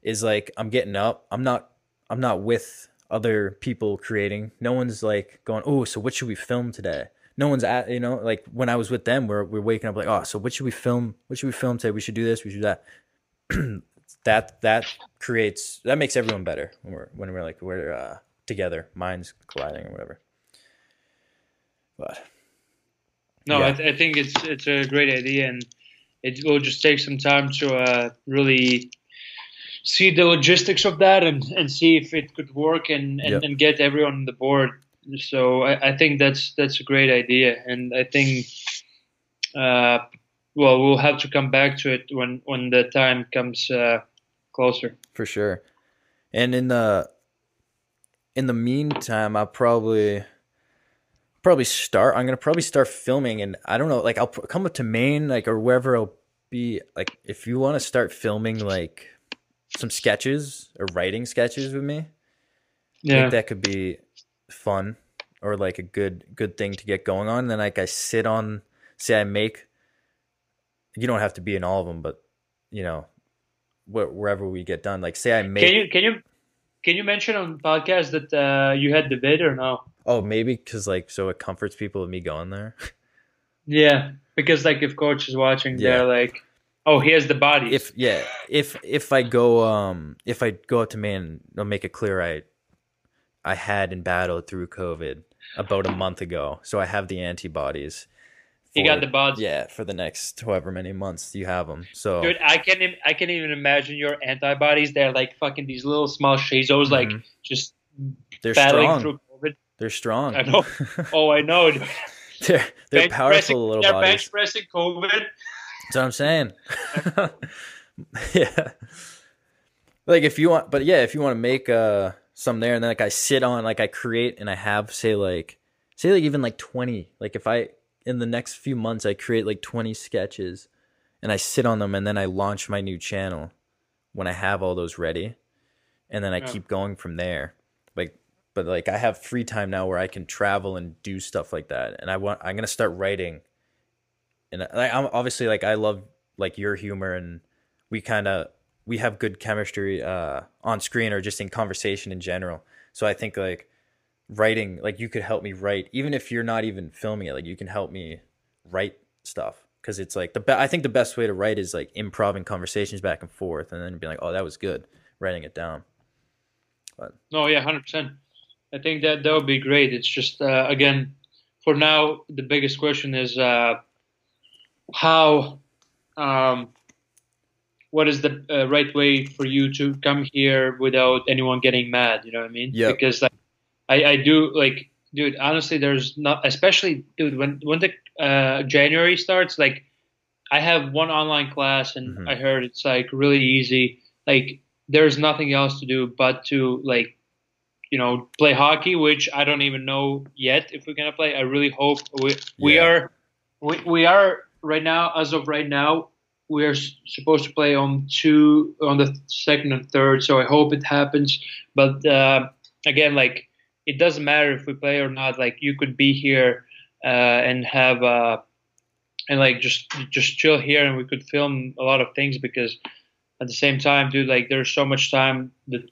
is like i'm getting up. I'm not i'm not with other people creating. No one's like going oh so what should we film today? No one's at you know like when i was with them we're, we're waking up like oh so what should we film what should we film today? We should do this we should do that. *clears throat* That that creates that makes everyone better when we're when we're like we're uh, together minds colliding or whatever. But no, yeah. I, th- I, think it's it's a great idea, and it will just take some time to uh, really see the logistics of that and, and see if it could work and, and, yep. and get everyone on the board. So I, I, think that's that's a great idea, and I think uh, well we'll have to come back to it when when the time comes uh, closer. For sure, and in the in the meantime, I'll probably probably start. I'm gonna probably start filming, and I don't know. Like I'll come up to Maine, like or wherever I'll be. Like if you want to start filming, like some sketches or writing sketches with me, yeah, that could be fun or like a good good thing to get going on. And then like I sit on, say I make. You don't have to be in all of them, but you know, wh- wherever we get done. Like say I make. Can you can you can you mention on podcast that uh, you had the vid or no? Oh, maybe because like so it comforts people of me going there. yeah, because like if coach is watching, yeah. they're like, Oh, he has the body. if yeah, if if I go um if I go up to man, I'll make it clear I I had and battled through COVID about a month ago, so I have the antibodies. for- got the body. yeah for the next however many months you have them. So Dude, I can I can even imagine your antibodies. They're like fucking these little small shizos, like Mhm. just they're battling strong. through. They're strong. I know. Oh, I know. *laughs* they're they're Bench powerful pressing- little they're bodies. bench pressing COVID. That's what I'm saying. *laughs* yeah. Like if you want, but yeah, if you want to make uh some there, and then like I sit on, like I create, and I have say like say like even like twenty. Like if I in the next few months I create like twenty sketches, and I sit on them, and then I launch my new channel when I have all those ready, and then I Yeah. keep going from there. Like, but like I have free time now where I can travel and do stuff like that, and I want I'm gonna start writing and I, I'm obviously like I love like your humor and we kind of we have good chemistry uh on screen or just in conversation in general. So I think like writing like you could help me write even if you're not even filming it like you can help me write stuff cuz it's like the be- I think the best way to write is like improving conversations back and forth and then be like oh that was good writing it down. But No, yeah, hundred percent. I think that that would be great. It's just uh, again, for now, the biggest question is uh, how, um, what is the uh, right way for you to come here without anyone getting mad? You know what I mean? Yep. Because like, I I do like, dude. Honestly, there's not, especially, dude. When when the uh, January starts, like, I have one online class, and Mhm. I heard it's like really easy. Like, there's nothing else to do but to like you know play hockey which i don't even know yet if we're gonna play i really hope we, we Yeah. are we, we are right now as of right now we are supposed to play on two on the second and third so i hope it happens but uh, again like it doesn't matter if we play or not like you could be here uh, and have uh, and like just just chill here and we could film a lot of things because at the same time dude like there's so much time that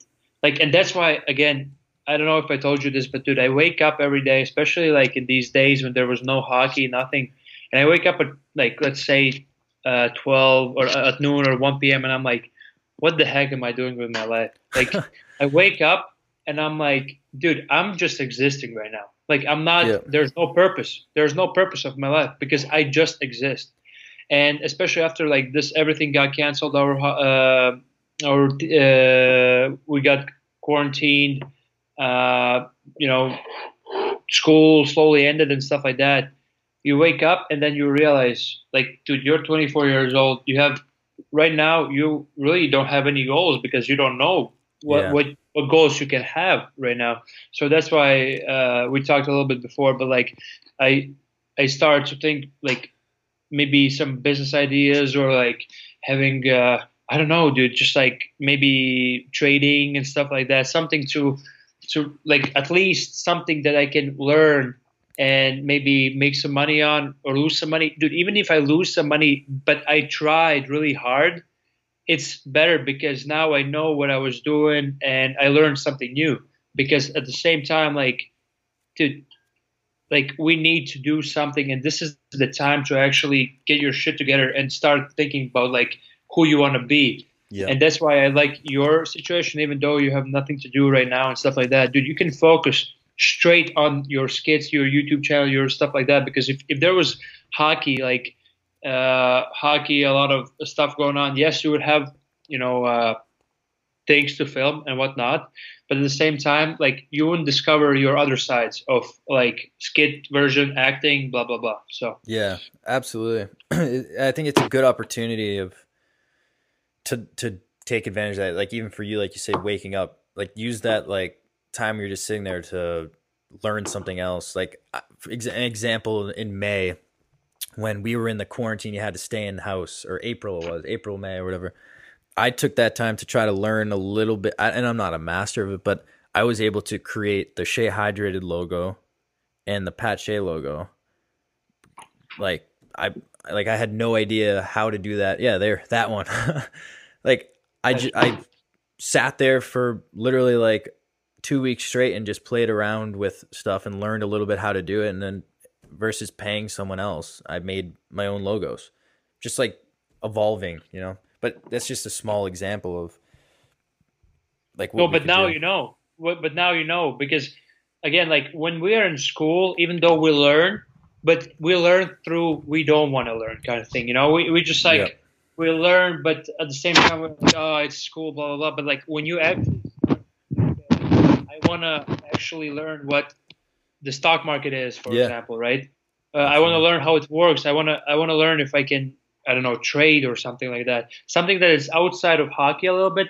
like and that's why again i don't know if i told you this but dude i wake up every day especially like in these days when there was no hockey nothing. And i wake up at like let's say uh 12 or uh, at noon or 1 p.m and i'm like what the heck am i doing with my life? Like *laughs* i wake up and i'm like dude i'm just existing right now. Like i'm not Yeah. there's no purpose. There's no purpose of my life because i just exist. And especially after like this everything got canceled our uh, our uh, we got quarantined uh, you know school slowly ended and stuff like that you wake up and then you realize like dude you're 24 years old you have right now you really don't have any goals because you don't know what Yeah. what, what goals you can have right now so that's why uh, we talked a little bit before but like i i started to think like maybe some business ideas or like having uh, I don't know, dude, just like maybe trading and stuff like that. Something to to like at least something that I can learn and maybe make some money on or lose some money. Dude, even if I lose some money, but I tried really hard, it's better because now I know what I was doing and I learned something new. Because at the same time, like, dude, like we need to do something and this is the time to actually get your shit together and start thinking about like who you want to be Yeah. and that's why i like your situation even though you have nothing to do right now and stuff like that dude you can focus straight on your skits your youtube channel your stuff like that because if, if there was hockey like uh hockey a lot of stuff going on yes you would have you know uh things to film and whatnot but at the same time like you wouldn't discover your other sides of like skit version acting blah blah blah so Yeah, absolutely. *clears throat* I think it's a good opportunity of to to take advantage of that. Like even for you, like you say, waking up, like use that like time you're just sitting there to learn something else. Like uh, ex- an example in May, when we were in the quarantine, you had to stay in the house, or April it was April, May, or whatever. I took that time to try to learn a little bit, and I'm not a master of it, but I was able to create the Shea Hydrated logo and the Pat Shea logo. Like I like I had no idea how to do that. Yeah, there that one. *laughs* like I I sat there for literally like 2 weeks straight and just played around with stuff and learned a little bit how to do it and then versus paying someone else, I made my own logos. Just like evolving, you know. But that's just a small example of like. no, but now do. you know. But now you know because again, like when we are in school, even though we learn, but we learn through we don't want to learn kind of thing. You know, we we just like. Yeah. We learn, but at the same time, we're like, oh, it's school, blah blah blah. But like when you actually, I want to actually learn what the stock market is, for yeah. example, right? Uh, I want to learn how it works. I want to I want to learn if I can I don't know trade or something like that. Something that is outside of hockey a little bit,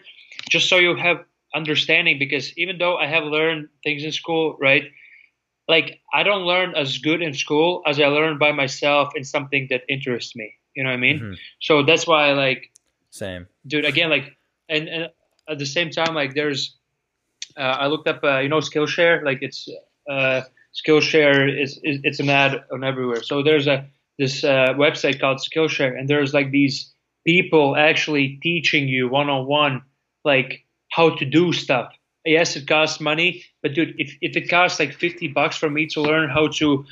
just so you have understanding. Because even though I have learned things in school, right? Like I don't learn as good in school as I learn by myself in something that interests me. You know what I mean? Mm-hmm. So that's why I like same dude. Again, like and, and at the same time, like there's uh, I looked up uh, you know Skillshare, like it's uh, Skillshare is, is it's an ad on everywhere. So there's a this uh, website called Skillshare, and there's like these people actually teaching you one on one, like how to do stuff. Yes, it costs money, but dude, if, if it costs like 50 bucks for me to learn how to,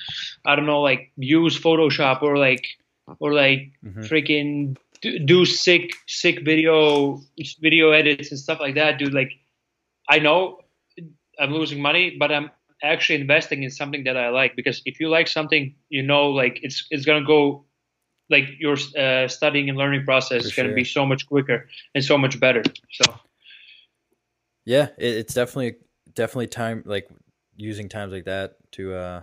I don't know, like use Photoshop or like, or like mm-hmm. freaking do, do sick, sick video, video edits and stuff like that, dude, like, I know I'm losing money, but I'm actually investing in something that I like because if you like something, you know, like it's it's gonna go, like your uh, studying and learning process For is gonna be so much quicker and so much better. So, yeah, it, it's definitely definitely time like using times like that to uh,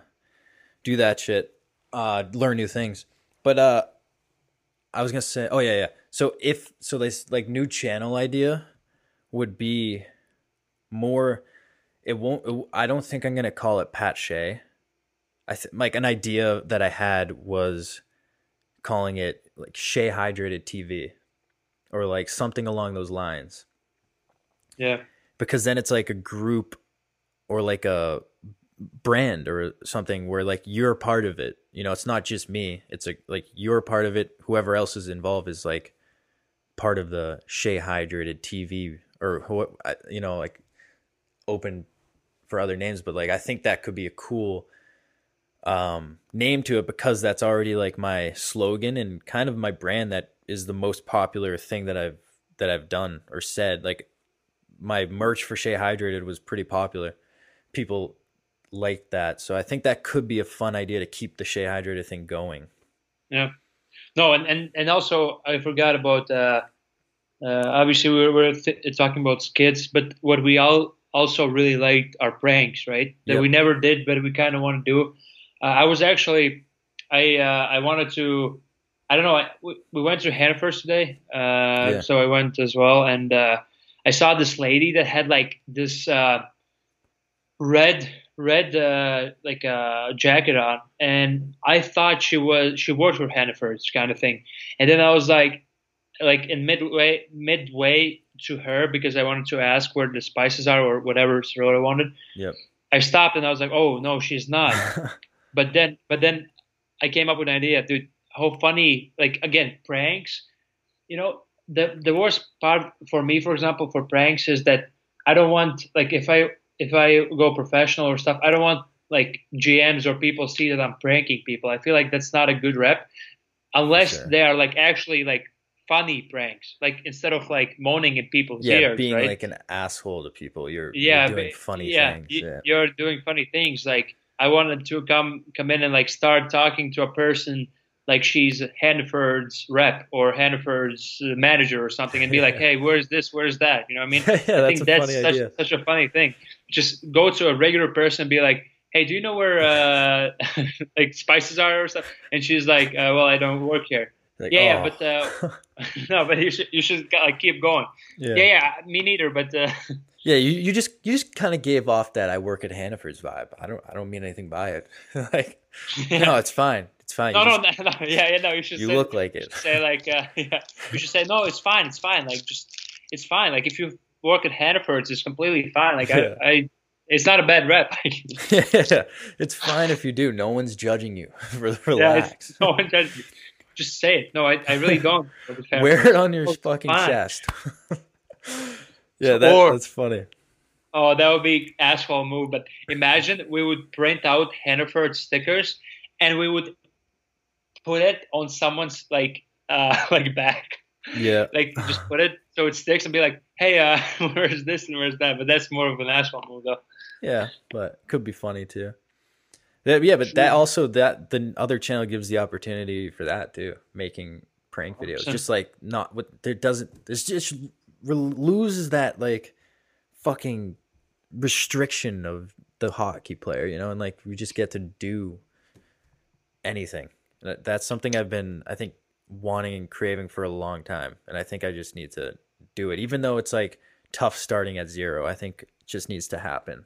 do that shit, uh, learn new things. But uh, I was gonna say, oh yeah, yeah. So if so, this like new channel idea would be more it won't. It, I don't think I'm gonna call it Pat Shea. I think like an idea that I had was calling it like Shea Hydrated TV, or like something along those lines. Yeah. Because then it's like a group, or like a brand or something where like you're part of it. You know, it's not just me. It's like like you're part of it. Whoever else is involved is like part of the Shea Hydrated TV or you know like open for other names, but like I think that could be a cool um, name to it because that's already like my slogan and kind of my brand that is the most popular thing that I've that I've done or said. Like my merch for Shea Hydrated was pretty popular. People like that. So I think that could be a fun idea to keep the Shea Hydrated thing going. Yeah. No, and, and, and also I forgot about uh, uh, obviously we were, th- talking about skits, but what we all also really liked our pranks, right? That yep. we never did, but we kind of want to do. Uh, I was actually, I uh, I wanted to, I don't know. I, we, we went to Hannaford's today, uh, yeah. so I went as well, and uh, I saw this lady that had like this uh, red red uh, like a jacket on, and I thought she was she worked for Hannaford's kind of thing, and then I was like, like in midway midway to her because I wanted to ask where the spices are or whatever what I wanted. Yep. I stopped and I was like, oh no, she's not. *laughs* but then, but then I came up with an idea, dude. How funny! Like again, pranks. You know, the the worst part for me, for example, for pranks is that I don't want like if I if I go professional or stuff, I don't want like GMs or people see that I'm pranking people. I feel like that's not a good rep unless sure. they are like actually like funny pranks. Like instead of like moaning at people's yeah, ears, being right? like an asshole to people. You're yeah, you're doing funny yeah, things. yeah, you're doing funny things. Like I wanted to come come in and like start talking to a person like she's Hannaford's rep or Hannaford's manager or something, and be like, *laughs* "Hey, where's this? Where's that?" You know what I mean? *laughs* yeah, I think that's, such, such a funny thing. Just go to a regular person and be like, "Hey, do you know where uh, *laughs* like spices are or stuff?" And she's like, uh, "Well, I don't work here." Like, yeah, oh. yeah, but uh, no, but you should you should like, keep going. Yeah. yeah, yeah, me neither. But uh, yeah, you, you just you just kind of gave off that I work at Hannaford's vibe. I don't I don't mean anything by it. like, yeah. no, it's fine. It's fine. No, no, just, no, no, *laughs* yeah, yeah, no. You should. You say, look like it. Say like, uh, *laughs* yeah. You should say no. It's fine. It's fine. Like, just it's fine. Like, if you work at Hannaford's, it's completely fine. Like, yeah. I, I it's not a bad rep. yeah, *laughs* it's fine if you do. No one's judging you. Relax. Yeah, no one judges you just say it. No, I, I really don't. Wear it on your oh, fucking fine. chest. yeah, that, or, that's funny. Oh, that would be asshole move. But imagine we would print out Hannaford stickers and we would put it on someone's like uh, *laughs* like back. Yeah. *laughs* Like just put it so it sticks and be like, hey, uh, *laughs* where's this and where's that? But that's more of an asphalt move though. Yeah, but could be funny too. Yeah, but that also that the other channel gives the opportunity for that too, making prank videos. 100%. Just like not what there doesn't there's just loses that like fucking restriction of the hockey player, you know, and like we just get to do anything. That- That's something I've been I think wanting and craving for a long time, and I think I just need to do it, even though it's like tough starting at zero. I think it just needs to happen.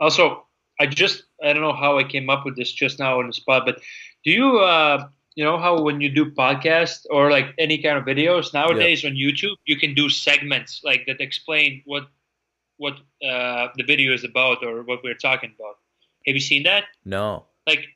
Also, I just I don't know how I came up with this just now on the spot, but do you uh you know how when you do podcasts or like any kind of videos nowadays on YouTube, you can do segments like that explain what what uh, the video is about or what we're talking about. Have you seen that? No. Like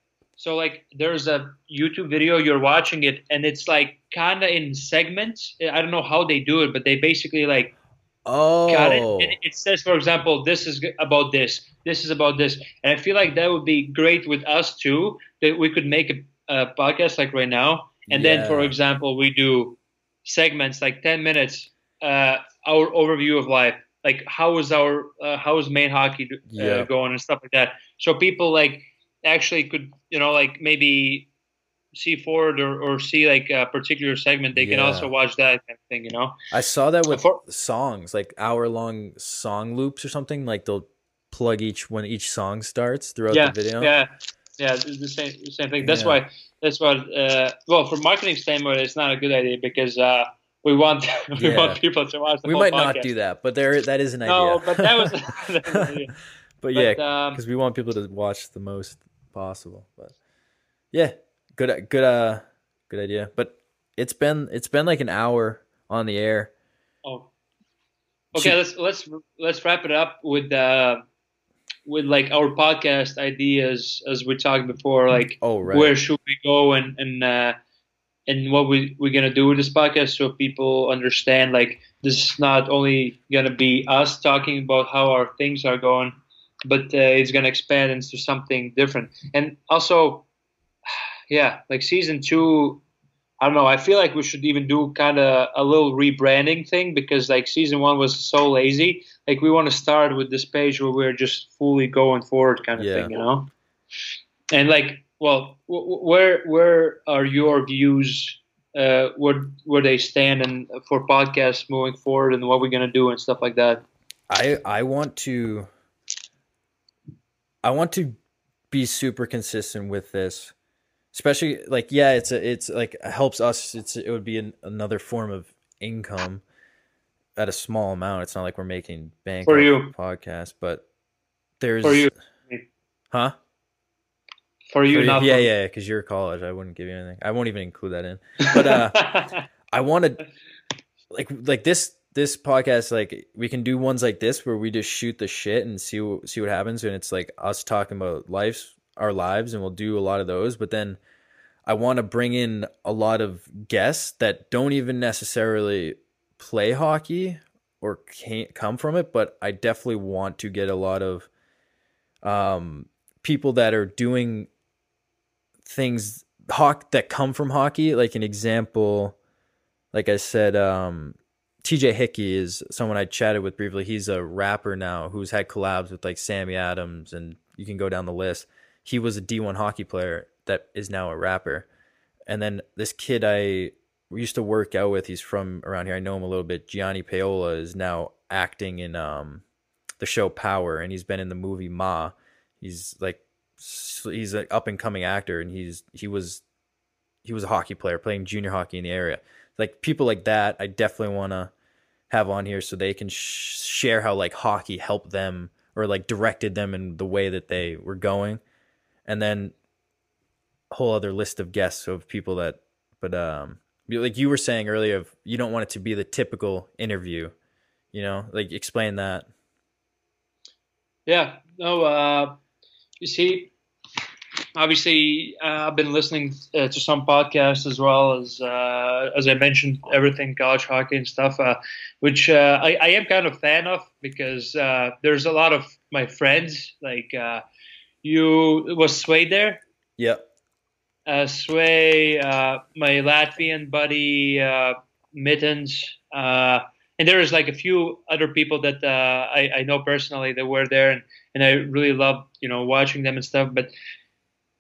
so like there's a YouTube video you're watching it and it's like kind of in segments. I don't know how they do it, but they basically like Oh, got it. And it says, for example, this is about this, this is about this, and I feel like that would be great with us too. That we could make a, a podcast like right now, and then, for example, we do segments like ten minutes, uh, our overview of life, like how is our uh, how is Maine hockey uh, Yeah. going and stuff like that. So people like actually could you know like maybe see forward or, or see like a particular segment they can also watch that kind of thing you know I saw that with For- songs, like hour long song loops or something. Like they'll plug each when each song starts throughout yeah, the video. Yeah, yeah, the the same the same thing. That's Yeah. why that's why. Uh, well, for marketing standpoint, it's not a good idea because uh, we want *laughs* we Yeah. want people to watch the we might not do that, but there that is an idea. No, but that was, *laughs* *laughs* that was an idea. but yeah, But, um, because we want people to watch the most possible. But yeah, good, good, uh, good idea. But it's been it's been like an hour on the air. oh. Okay, let's let's let's wrap it up with uh, with like our podcast ideas as we talked before, like Oh right, where should we go and and uh, and what we we're gonna do with this podcast so people understand like this is not only gonna be us talking about how our things are going, but uh, it's gonna expand into something different. And also, *sighs* yeah, like season two. I don't know. I feel like we should even do kind of a little rebranding thing because like season one was so lazy. Like we want to start with this page where we're just fully going forward, kind of Yeah. thing, you know. And like, well, where where are your views? Uh, where where they stand and for podcasts moving forward and what we're gonna do and stuff like that. I I want to I want to be super consistent with this. Especially like yeah, it's a it's like helps us it's it would be an, another form of income at a small amount. It's not like we're making bank For you. podcast, but there's For you, Huh? for you, For not yeah, for yeah, because you're college. I wouldn't give you anything. I won't even include that in. But uh *laughs* I want to like like this this podcast like we can do ones like this where we just shoot the shit and see what, see what happens. And it's like us talking about lives our lives and we'll do a lot of those. But then I want to bring in a lot of guests that don't even necessarily play hockey or can't come from it. But I definitely want to get a lot of um people that are doing things hoc that come from hockey. Like an example like I said, um, TJ Hickey is someone I chatted with briefly. He's a rapper now who's had collabs with like Sammy Adams, and you can go down the list. He was a D1 hockey player that is now a rapper. And then this kid I used to work out with, he's from around here. I know him a little bit. Gianni Paolo is now acting in um, the show Power, and he's been in the movie Ma. He's like he's an up and coming actor, and he's he was he was a hockey player playing junior hockey in the area like people like that i definitely want to have on here so they can sh- share how like hockey helped them or like directed them in the way that they were going. And then a whole other list of guests of people that but um like you were saying earlier of you don't want it to be the typical interview you know? Like explain that. Yeah, no. Uh, you see, obviously, uh, I've been listening uh, to some podcasts as well as, uh, as I mentioned, everything college hockey and stuff, uh, which uh, I, I am kind of fan of because uh, there's a lot of my friends like uh, you. Was Sway there? yep uh, Sway, uh, my Latvian buddy uh, Mittens, uh, and there is like a few other people that uh, I, I know personally that were there, and, and I really love you know watching them and stuff. But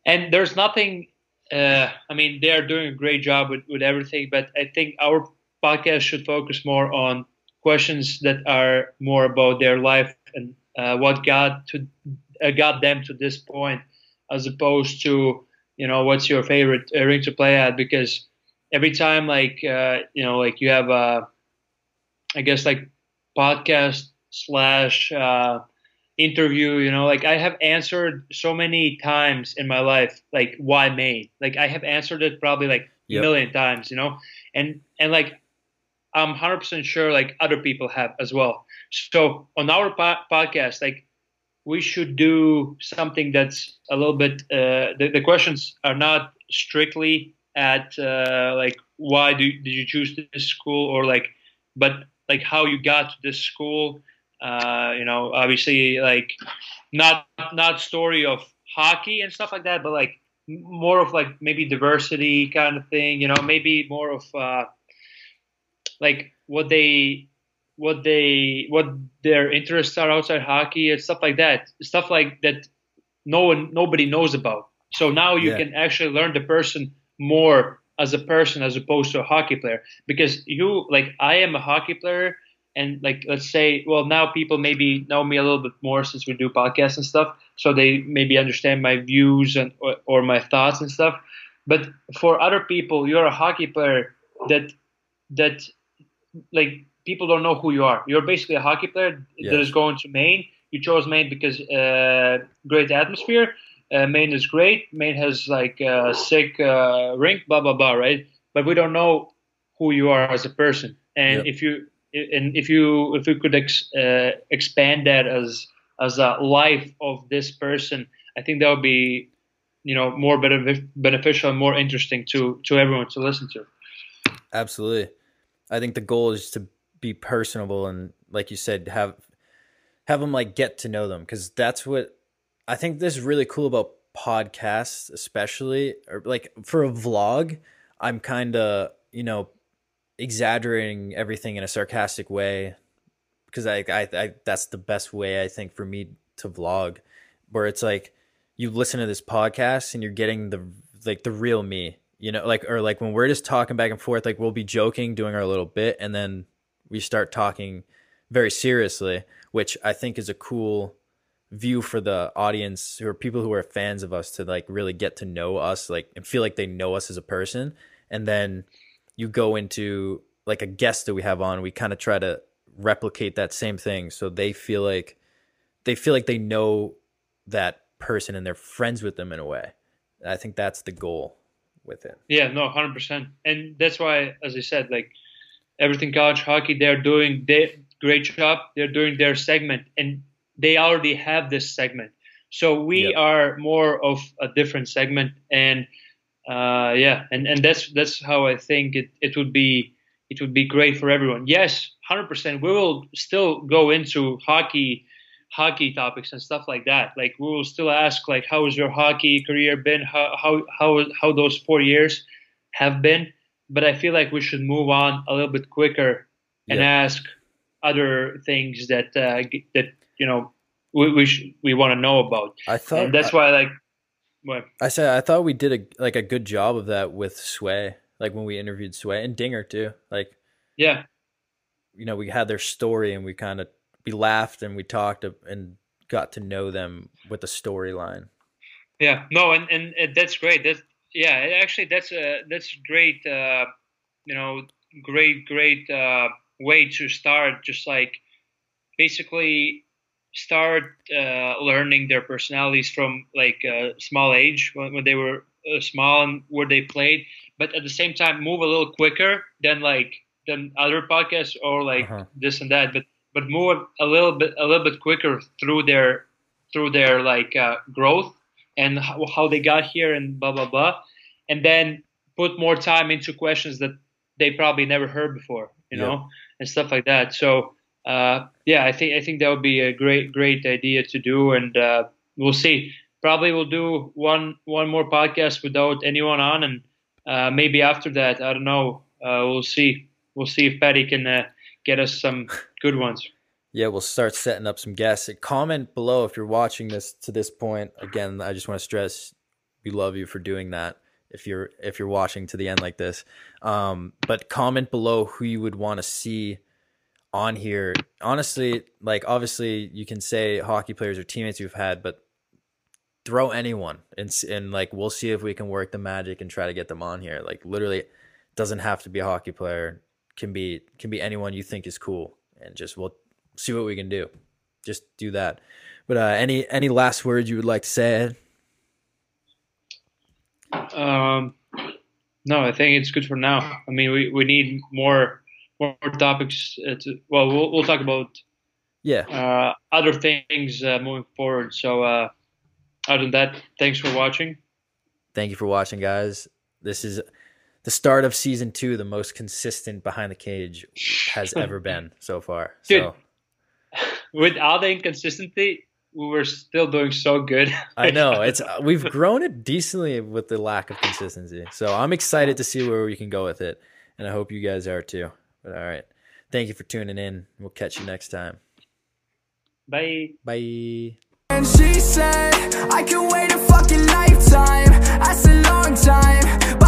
and there's nothing. Uh, I mean, they are doing a great job with, with everything, but I think our podcast should focus more on questions that are more about their life and uh, what got to uh, got them to this point, as opposed to you know what's your favorite uh, ring to play at because every time like uh, you know like you have a I guess like podcast slash uh, interview you know like i have answered so many times in my life like why Maine like i have answered it probably like a Yep. million times you know? And and like i'm 100% sure like other people have as well. So on our po- podcast like we should do something that's a little bit uh, the, the questions are not strictly at uh, like why do, did you choose this school or like but like how you got to this school uh, you know obviously like not not story of hockey and stuff like that but like more of like maybe diversity kind of thing you know maybe more of uh, like what they what they what their interests are outside hockey and stuff like that. Stuff like that no one nobody knows about. So now you Yeah. can actually learn the person more as a person as opposed to a hockey player. Because you like i am a hockey player and like let's say well now people maybe know me a little bit more since we do podcasts and stuff so they maybe understand my views and or, or my thoughts and stuff. But for other people you're a hockey player that that like people don't know who you are. You're basically a hockey player that Yes. is going to maine. You chose maine because uh, great atmosphere. Uh, maine is great. Maine has like a sick uh, rink blah blah blah right? But we don't know who you are as a person. And Yep. if you and if you if we could ex, uh, expand that as as a life of this person i think that would be you know more benef- beneficial and more interesting to to everyone to listen to Absolutely. I think the goal is to be personable and like you said have have them like get to know them cuz that's what I think this is really cool about podcasts especially or like for a vlog I'm kind of, you know, exaggerating everything in a sarcastic way because I, I I that's the best way I think for me to vlog where it's like you listen to this podcast and you're getting the like the real me you know like or like when we're just talking back and forth like we'll be joking doing our little bit and then we start talking very seriously which i think is a cool view for the audience or people who are fans of us to like really get to know us like and feel like they know us as a person and then you go into like a guest that we have on we kind of try to replicate that same thing so they feel like they feel like they know that person and they're friends with them in a way i think that's the goal with it Yeah, no, hundred percent, and that's why, as I said, like everything college hockey, they're doing their great job. They're doing their segment, and they already have this segment. So we Yep. are more of a different segment, and uh, yeah, and and that's that's how I think it it would be it would be great for everyone. Yes, hundred percent. We will still go into hockey hockey topics and stuff like that. Like we will still ask like how has your hockey career been? How how how how those four years have been? But I feel like we should move on a little bit quicker and Yeah. ask other things that uh, that you know we we, sh- we want to know about. i thought And that's why like well, I said I thought we did a like a good job of that with Sway, like when we interviewed Sway and Dinger too. Like yeah you know, we had their story and we kind of we laughed and we talked and got to know them with the storyline. Yeah, no, and, and and that's great. That's yeah, actually, that's a that's great. Uh, you know, great great uh, way to start. Just like basically start uh, learning their personalities from like a small age when, when they were uh, small and where they played, but at the same time move a little quicker than like than other podcasts or like Uh-huh. this and that. But but move a little bit a little bit quicker through their through their like uh, growth and how, how they got here and blah blah blah and then put more time into questions that they probably never heard before you Yeah. know and stuff like that so uh, yeah i think i think that would be a great great idea to do and uh, we'll see probably we'll do one one more podcast without anyone on, and uh, maybe after that, I don't know. Uh, we'll see. We'll see if Patty can uh, get us some good ones. *laughs* Yeah, we'll start setting up some guests. Comment below if you're watching this to this point. Again, I just want to stress we love you for doing that. If you're if you're watching to the end like this, um, but comment below who you would want to see on here. Honestly, like obviously you can say hockey players or teammates you've had, but throw anyone and and like we'll see if we can work the magic and try to get them on here. Like literally, doesn't have to be a hockey player. Can be can be anyone you think is cool, and just we'll see what we can do. Just do that. But uh, any any last words you would like to say? Um, no, I think it's good for now. I mean, we, we need more more topics. Uh, to, well, well, we'll talk about yeah uh, other things uh, moving forward. So, uh, other than that, thanks for watching. Thank you for watching, guys. This is the start of season two, the most consistent behind the cage has *laughs* ever been so far. Dude, so with all the inconsistency, we were still doing so good. I know *laughs* it's we've grown it decently with the lack of consistency. So I'm excited to see where we can go with it, and I hope you guys are too. But all right. Thank you for tuning in. We'll catch you next time. Bye. Bye. And she said, I can wait a fucking lifetime. That's a long time.